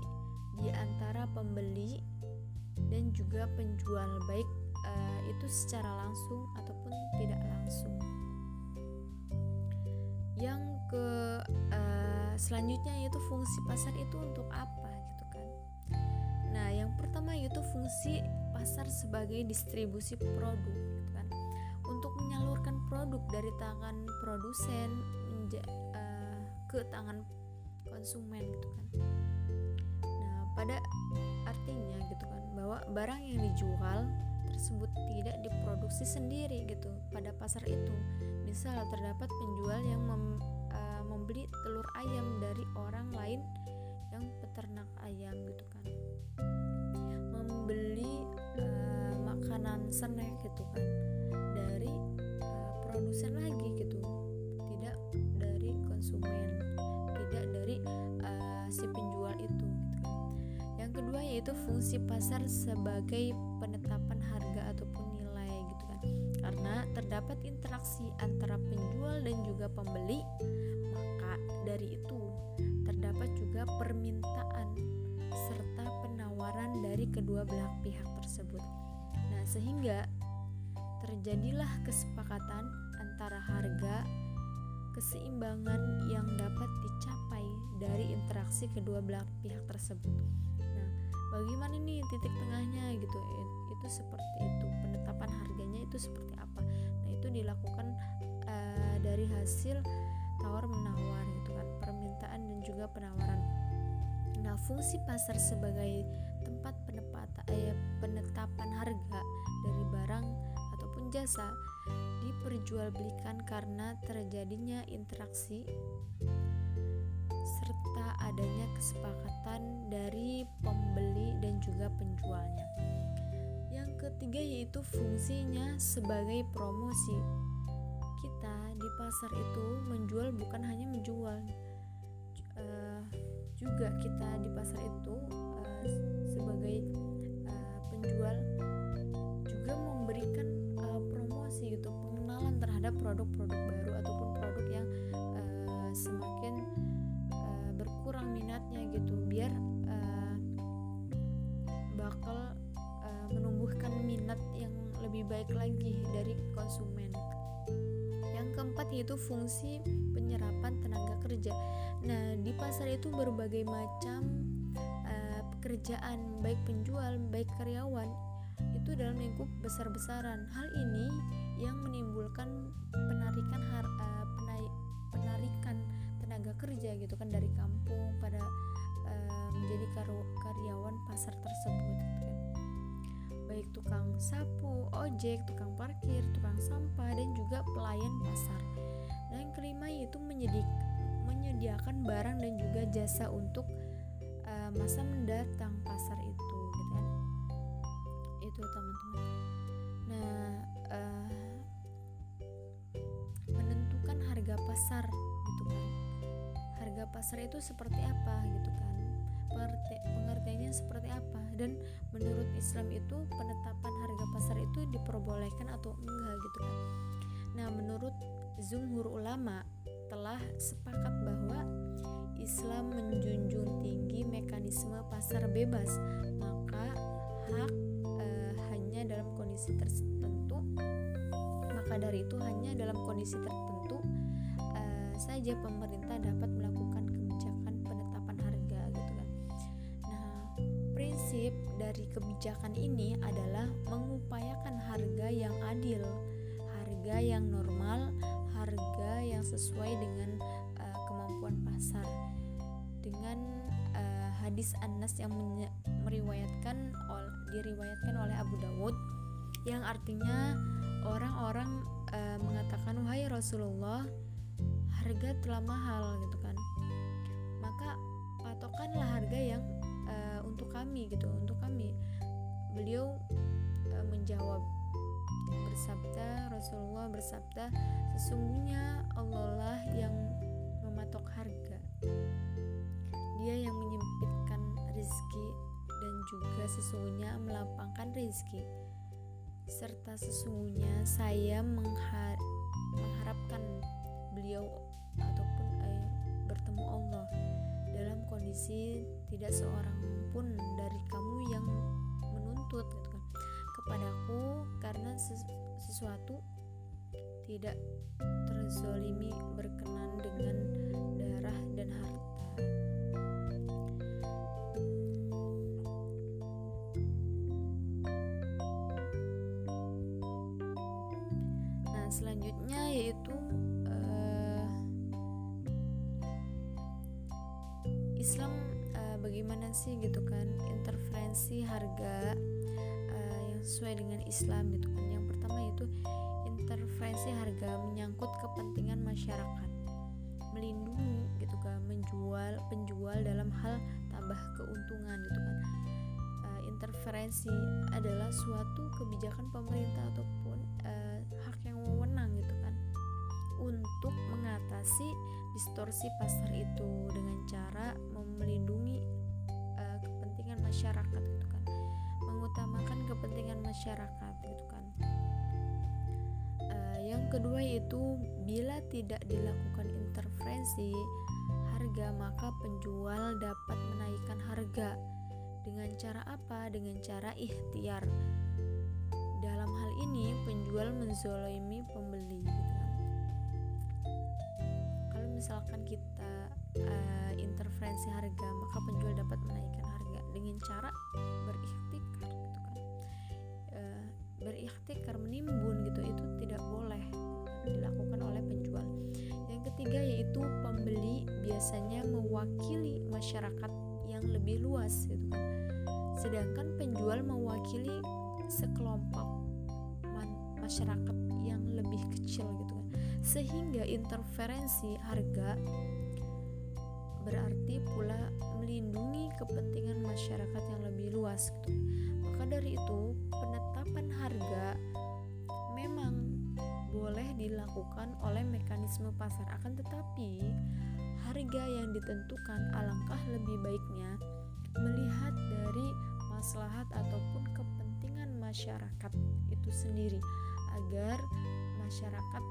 di antara pembeli dan juga penjual baik uh, itu secara langsung ataupun tidak langsung. Yang ke uh, selanjutnya yaitu fungsi pasar itu untuk apa gitu kan. Nah, yang pertama yaitu fungsi pasar sebagai distribusi produk gitu kan. Untuk menyalurkan produk dari tangan produsen ke tangan konsumen gitu kan. Nah pada artinya gitu kan bahwa barang yang dijual tersebut tidak diproduksi sendiri gitu pada pasar itu. Misal terdapat penjual yang mem, uh, membeli telur ayam dari orang lain yang peternak ayam gitu kan. Membeli uh, makanan snack gitu kan. Dari uh, produsen lagi gitu tidak dari konsumen tidak dari uh, si penjual itu gitu. Yang kedua yaitu fungsi pasar sebagai penetapan harga ataupun nilai gitu kan. Karena terdapat interaksi antara penjual dan juga pembeli, maka dari itu terdapat juga permintaan serta penawaran dari kedua belah pihak tersebut. Nah, sehingga terjadilah kesepakatan antara harga keseimbangan yang dapat dicapai dari interaksi kedua belah pihak tersebut. Nah, bagaimana nih titik tengahnya gitu? Itu seperti itu. Penetapan harganya itu seperti apa? Nah, itu dilakukan uh, dari hasil tawar menawar gitu kan, permintaan dan juga penawaran. Nah, fungsi pasar sebagai tempat eh, penetapan harga dari barang ataupun jasa diperjualbelikan karena terjadinya interaksi serta adanya kesepakatan dari pembeli dan juga penjualnya. Yang ketiga yaitu fungsinya sebagai promosi. Kita di pasar itu menjual bukan hanya menjual, uh, juga kita di pasar itu uh, sebagai uh, penjual juga memberikan terhadap produk-produk baru ataupun produk yang uh, semakin uh, berkurang minatnya gitu biar uh, bakal uh, menumbuhkan minat yang lebih baik lagi dari konsumen. Yang keempat yaitu fungsi penyerapan tenaga kerja. Nah di pasar itu berbagai macam uh, pekerjaan baik penjual baik karyawan itu dalam lingkup besar-besaran. Hal ini yang menimbulkan penarikan har, uh, penai, penarikan tenaga kerja gitu kan dari kampung pada uh, menjadi karyawan pasar tersebut gitu kan baik tukang sapu, ojek, tukang parkir, tukang sampah dan juga pelayan pasar. Dan yang kelima yaitu menyediakan barang dan juga jasa untuk uh, masa mendatang pasar itu gitu kan. Itu teman-teman. Harga pasar gitu kan. Harga pasar itu seperti apa gitu kan. Pengertiannya seperti apa. Dan menurut Islam itu penetapan harga pasar itu diperbolehkan atau enggak gitu kan. Nah menurut Zumhur ulama telah sepakat bahwa Islam menjunjung tinggi mekanisme pasar bebas maka hak e, hanya dalam kondisi tertentu maka dari itu hanya dalam kondisi tertentu saja pemerintah dapat melakukan prinsip dari kebijakan ini adalah mengupayakan harga yang adil, harga yang normal, harga yang sesuai dengan uh, kemampuan pasar. Dengan uh, hadis Anas yang meriwayatkan ol, diriwayatkan oleh Abu Dawud yang artinya orang-orang uh, mengatakan wahai Rasulullah harga telah mahal gitu kan. Maka patokanlah harga yang untuk kami gitu untuk kami. Beliau e, menjawab bersabda Rasulullah bersabda sesungguhnya Allah lah yang mematok harga. Dia yang menyempitkan rezeki dan juga sesungguhnya melapangkan rezeki. Serta sesungguhnya saya mengharapkan beliau ataupun eh, bertemu Allah. Dalam kondisi tidak seorang pun dari kamu yang menuntut gitu kan. Kepadaku karena sesuatu tidak terzolimi berkenan dengan darah dan harta. Nah selanjutnya yaitu sih gitu kan. Interferensi harga uh, yang sesuai dengan Islam gitu kan. Yang pertama itu interferensi harga menyangkut kepentingan masyarakat. Melindungi gitu kan menjual penjual dalam hal tambah keuntungan gitu kan. Uh, interferensi adalah suatu kebijakan pemerintah ataupun uh, hak yang wewenang gitu kan. Untuk mengatasi distorsi pasar itu dengan cara melindungi masyarakat gitu kan. Mengutamakan kepentingan masyarakat gitu kan. Uh, yang kedua yaitu bila tidak dilakukan intervensi harga maka penjual dapat menaikkan harga. Dengan cara apa? Dengan cara ikhtiar. Dalam hal ini penjual menzolimi pembeli gitu kan. Kalau misalkan kita uh, interferensi harga maka penjual dapat menaikkan dengan cara berikhtikar gitu kan. Uh, berikhtikar menimbun gitu itu tidak boleh dilakukan oleh penjual. Yang ketiga yaitu pembeli biasanya mewakili masyarakat yang lebih luas gitu kan. Sedangkan penjual mewakili sekelompok masyarakat yang lebih kecil gitu kan. Sehingga interferensi harga berarti pula melindungi kepentingan masyarakat yang lebih luas gitu. Maka dari itu, penetapan harga memang boleh dilakukan oleh mekanisme pasar akan tetapi harga yang ditentukan alangkah lebih baiknya melihat dari maslahat ataupun kepentingan masyarakat itu sendiri agar masyarakat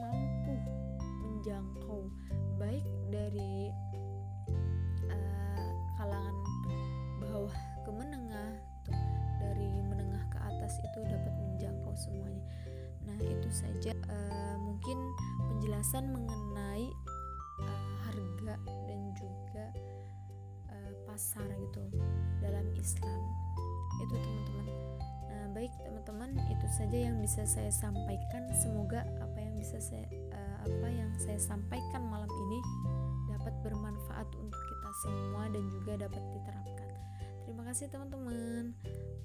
mampu menjangkau baik dari uh, kalangan bawah ke menengah tuh, dari menengah ke atas itu dapat menjangkau semuanya. Nah itu saja uh, mungkin penjelasan mengenai uh, harga dan juga uh, pasar gitu dalam Islam. Itu teman-teman. Nah baik teman-teman itu saja yang bisa saya sampaikan. Semoga apa yang bisa saya uh, apa yang saya sampaikan malam ini dapat bermanfaat untuk kita semua dan juga dapat diterapkan. Terima kasih teman-teman.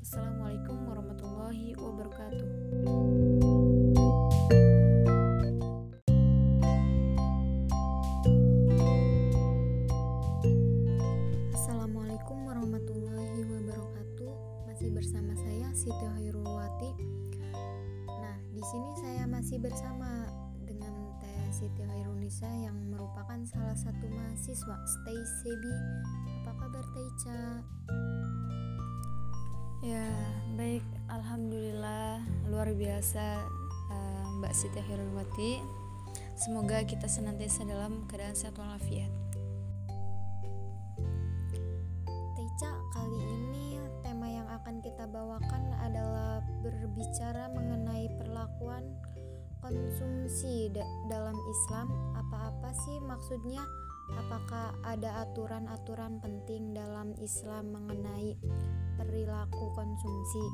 Assalamualaikum warahmatullahi wabarakatuh Siti Hairunwati. Semoga kita senantiasa dalam keadaan sehat walafiat. Ica, kali ini tema yang akan kita bawakan adalah berbicara mengenai perlakuan konsumsi da dalam Islam apa-apa sih maksudnya apakah ada aturan-aturan penting dalam Islam mengenai perilaku konsumsi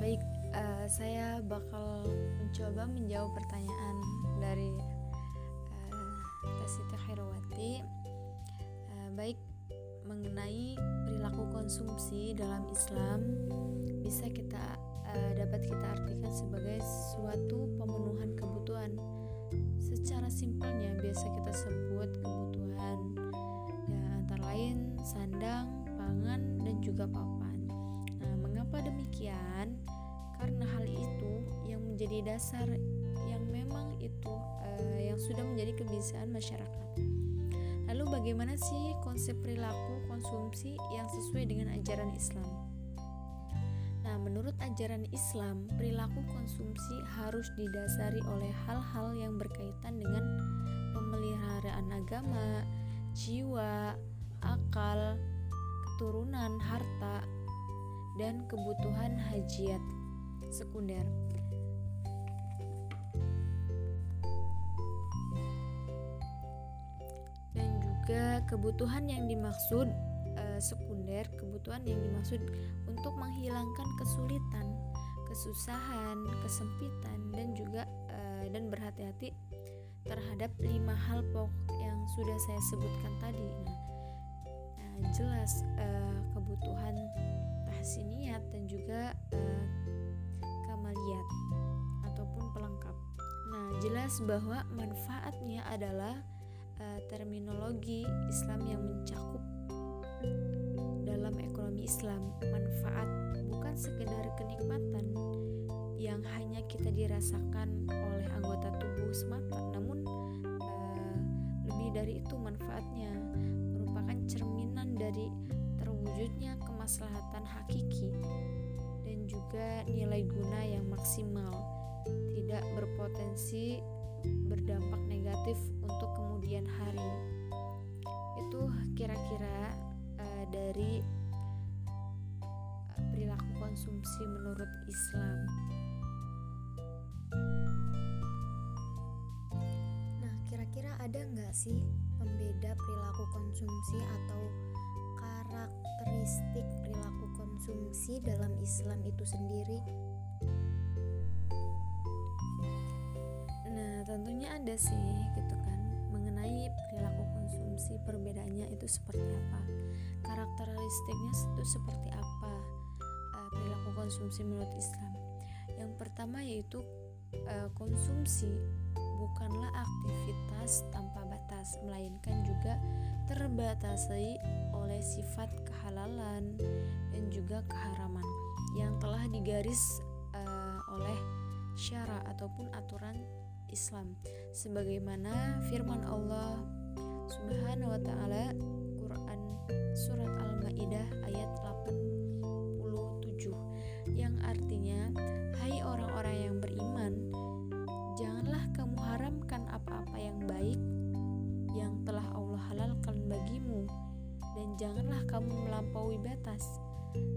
baik uh, saya bakal mencoba menjawab pertanyaan dari uh, Tasita Khairwati uh, baik mengenai perilaku konsumsi dalam Islam bisa kita uh, dapat kita artikan sebagai suatu pemenuhan kebutuhan. Secara simpelnya biasa kita sebut kebutuhan ya antara lain sandang, pangan dan juga papan. Mengapa demikian? Karena hal itu yang menjadi dasar yang memang itu uh, yang sudah menjadi kebiasaan masyarakat. Lalu bagaimana sih konsep perilaku konsumsi yang sesuai dengan ajaran Islam? Nah, menurut ajaran Islam, perilaku konsumsi harus didasari oleh hal-hal yang berkaitan dengan pemeliharaan agama, jiwa, akal, keturunan, harta, dan kebutuhan hajiat sekunder. Dan juga kebutuhan yang dimaksud sekunder, kebutuhan yang dimaksud untuk menghilangkan kesulitan, kesusahan, kesempitan dan juga uh, dan berhati-hati terhadap lima hal pokok yang sudah saya sebutkan tadi. Nah, nah jelas uh, kebutuhan tahsiniat dan juga uh, kamaliyat ataupun pelengkap. Nah, jelas bahwa manfaatnya adalah uh, terminologi Islam yang mencakup dalam ekonomi Islam, manfaat bukan sekedar kenikmatan yang hanya kita dirasakan oleh anggota tubuh semata, namun uh, lebih dari itu manfaatnya merupakan cerminan dari terwujudnya kemaslahatan hakiki dan juga nilai guna yang maksimal, tidak berpotensi berdampak negatif untuk kemudian hari. Itu kira-kira dari eh, perilaku konsumsi menurut Islam. Nah, kira-kira ada nggak sih pembeda perilaku konsumsi atau karakteristik perilaku konsumsi dalam Islam itu sendiri? Nah, tentunya ada sih gitu kan mengenai perilaku konsumsi perbedaannya itu seperti apa karakteristiknya itu seperti apa uh, perilaku konsumsi menurut Islam yang pertama yaitu uh, konsumsi bukanlah aktivitas tanpa batas melainkan juga terbatasi oleh sifat kehalalan dan juga keharaman yang telah digaris uh, oleh syara ataupun aturan Islam. Sebagaimana firman Allah Subhanahu wa taala Quran surat Al-Maidah ayat melampaui batas.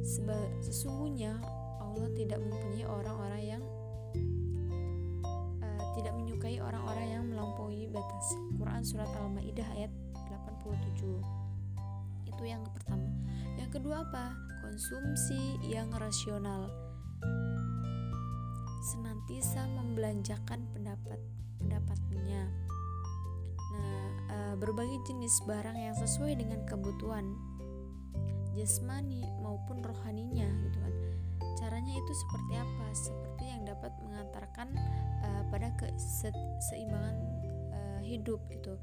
Sebab sesungguhnya Allah tidak mempunyai orang-orang yang tidak menyukai orang-orang yang melampaui batas. Quran surat Al-Maidah ayat 87. itu yang pertama. Yang kedua apa? Konsumsi yang rasional. Senantiasa membelanjakan pendapat pendapatnya. Nah e, berbagai jenis barang yang sesuai dengan kebutuhan jasmani maupun rohaninya gitu kan. Caranya itu seperti apa? Seperti yang dapat mengantarkan uh, pada keseimbangan uh, hidup gitu.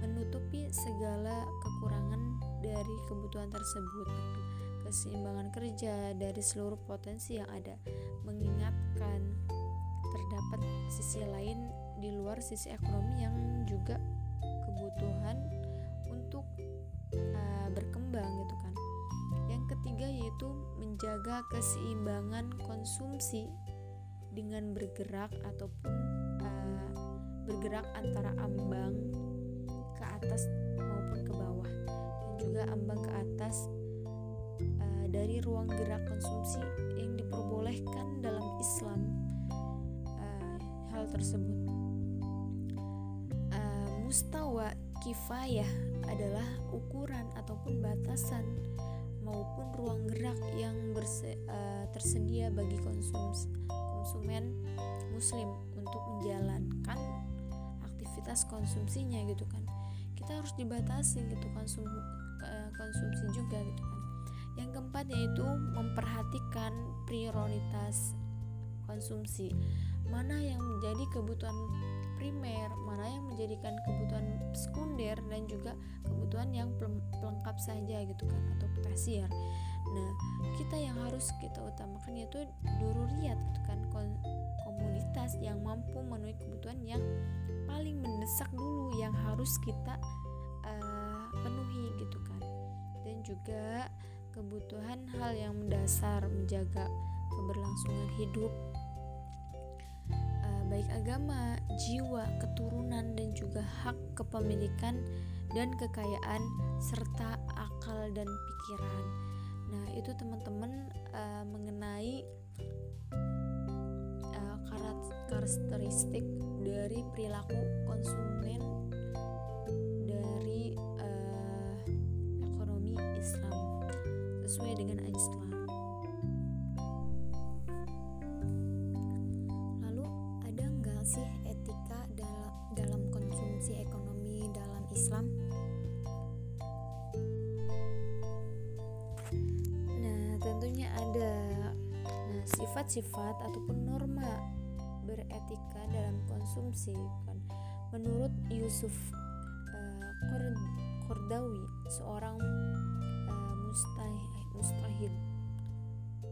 Menutupi segala kekurangan dari kebutuhan tersebut keseimbangan kerja dari seluruh potensi yang ada. Mengingatkan terdapat sisi lain di luar sisi ekonomi yang juga kebutuhan untuk uh, berkembang gitu kan ketiga yaitu menjaga keseimbangan konsumsi dengan bergerak ataupun uh, bergerak antara ambang ke atas maupun ke bawah. Dan juga ambang ke atas uh, dari ruang gerak konsumsi yang diperbolehkan dalam Islam uh, hal tersebut. Uh, mustawa kifayah adalah ukuran ataupun batasan maupun ruang gerak yang berse, uh, tersedia bagi konsumsi, konsumen muslim untuk menjalankan aktivitas konsumsinya gitu kan. Kita harus dibatasi gitu konsum uh, konsumsi juga gitu kan. Yang keempat yaitu memperhatikan prioritas konsumsi. Mana yang menjadi kebutuhan primer, mana yang menjadikan kebutuhan sekunder dan juga kebutuhan yang pelengkap saja gitu kan atau tersier. Nah, kita yang harus kita utamakan yaitu dururiyat gitu kan komunitas yang mampu memenuhi kebutuhan yang paling mendesak dulu yang harus kita uh, penuhi gitu kan. Dan juga kebutuhan hal yang mendasar menjaga keberlangsungan hidup baik agama, jiwa, keturunan, dan juga hak kepemilikan dan kekayaan serta akal dan pikiran. Nah, itu teman-teman uh, mengenai uh, karakteristik dari perilaku konsumen dari uh, ekonomi Islam sesuai dengan Islam. Sifat-sifat ataupun norma beretika dalam konsumsi kan. Menurut Yusuf uh, Kordawi, seorang uh, mustahid, mustahid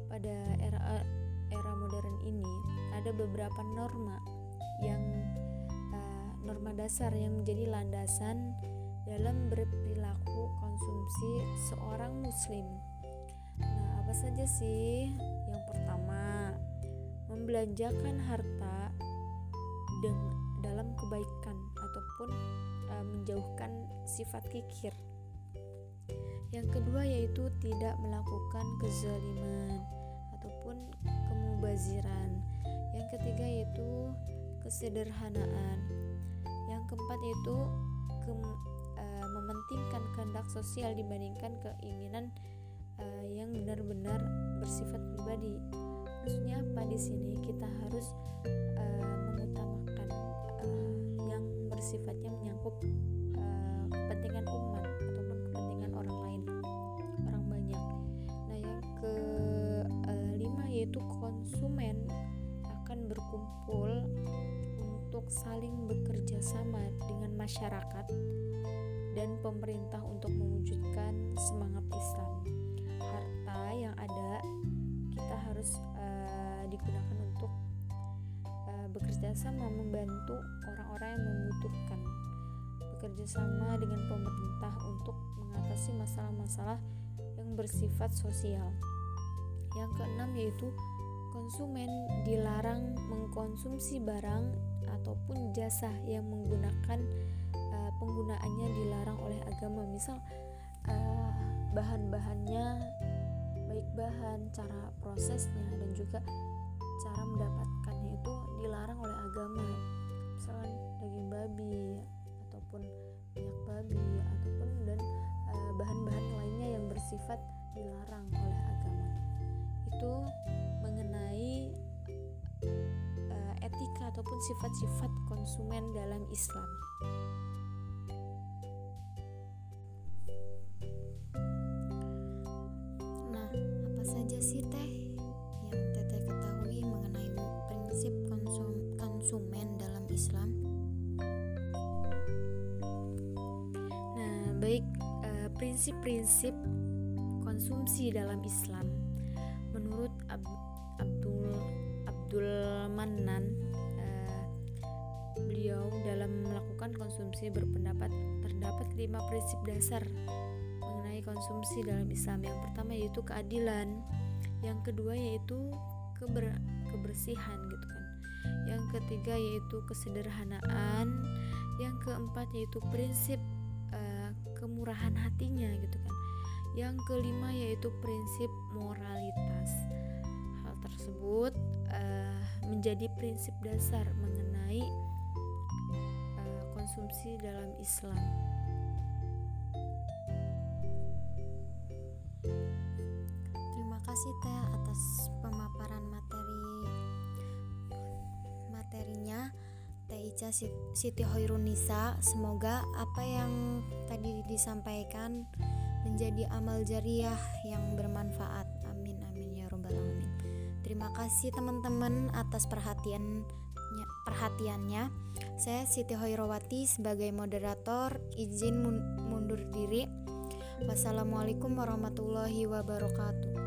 pada era era modern ini ada beberapa norma yang norma dasar yang menjadi landasan dalam berperilaku konsumsi seorang muslim. Nah, apa saja sih? Membelanjakan harta dalam kebaikan ataupun e, menjauhkan sifat kikir. Yang kedua yaitu tidak melakukan kezaliman ataupun kemubaziran. Yang ketiga yaitu kesederhanaan yang keempat yaitu ke, uh, mementingkan kehendak sosial dibandingkan keinginan uh, yang benar-benar bersifat pribadi. Maksudnya apa di sini? Kita harus uh, mengutamakan uh, yang bersifatnya menyangkut uh, kepentingan umat ataupun kepentingan orang lain, orang banyak. Nah, yang ke lima yaitu konsumen akan berkumpul untuk saling bekerja sama dengan masyarakat dan pemerintah untuk mewujudkan semangat Islam. Harta yang ada kita harus uh, digunakan untuk uh, bekerja sama membantu orang-orang yang membutuhkan. Bekerja sama dengan pemerintah untuk mengatasi masalah-masalah yang bersifat sosial. Yang keenam yaitu konsumen dilarang mengkonsumsi barang ataupun jasa yang menggunakan uh, penggunaannya dilarang oleh agama misal uh, bahan-bahannya bahan cara prosesnya dan juga cara mendapatkannya itu dilarang oleh agama misalkan daging babi ataupun minyak babi ataupun dan bahan bahan-bahan lainnya bersifat dilarang oleh agama itu mengenai uh, etika ataupun sifat-sifat konsumen dalam Islam. Saja sih teh. Yang teteh ketahui mengenai prinsip konsum konsumen dalam Islam? Nah, baik prinsip-prinsip uh, konsumsi dalam Islam. Menurut Ab Abdul Abdul Manan uh, beliau dalam melakukan konsumsi berpendapat terdapat lima prinsip dasar mengenai konsumsi dalam Islam. Yang pertama yaitu keadilan. Yang kedua yaitu keber kebersihan gitu kan. Yang ketiga yaitu kesederhanaan. Yang keempat yaitu prinsip uh, kemurahan hatinya gitu kan. Yang kelima yaitu prinsip moralitas. Hal tersebut uh, menjadi prinsip dasar mengenai uh, konsumsi dalam Islam. Kasih Teh atas pemaparan materi materinya. Teh Ica Siti Hoirunisa. Semoga apa yang tadi disampaikan menjadi amal jariah yang bermanfaat. Amin amin ya robbal alamin. Terima kasih teman-teman atas perhatiannya perhatiannya. Saya Siti Hoirowati sebagai moderator izin mundur diri. Wassalamualaikum warahmatullahi wabarakatuh.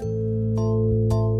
Música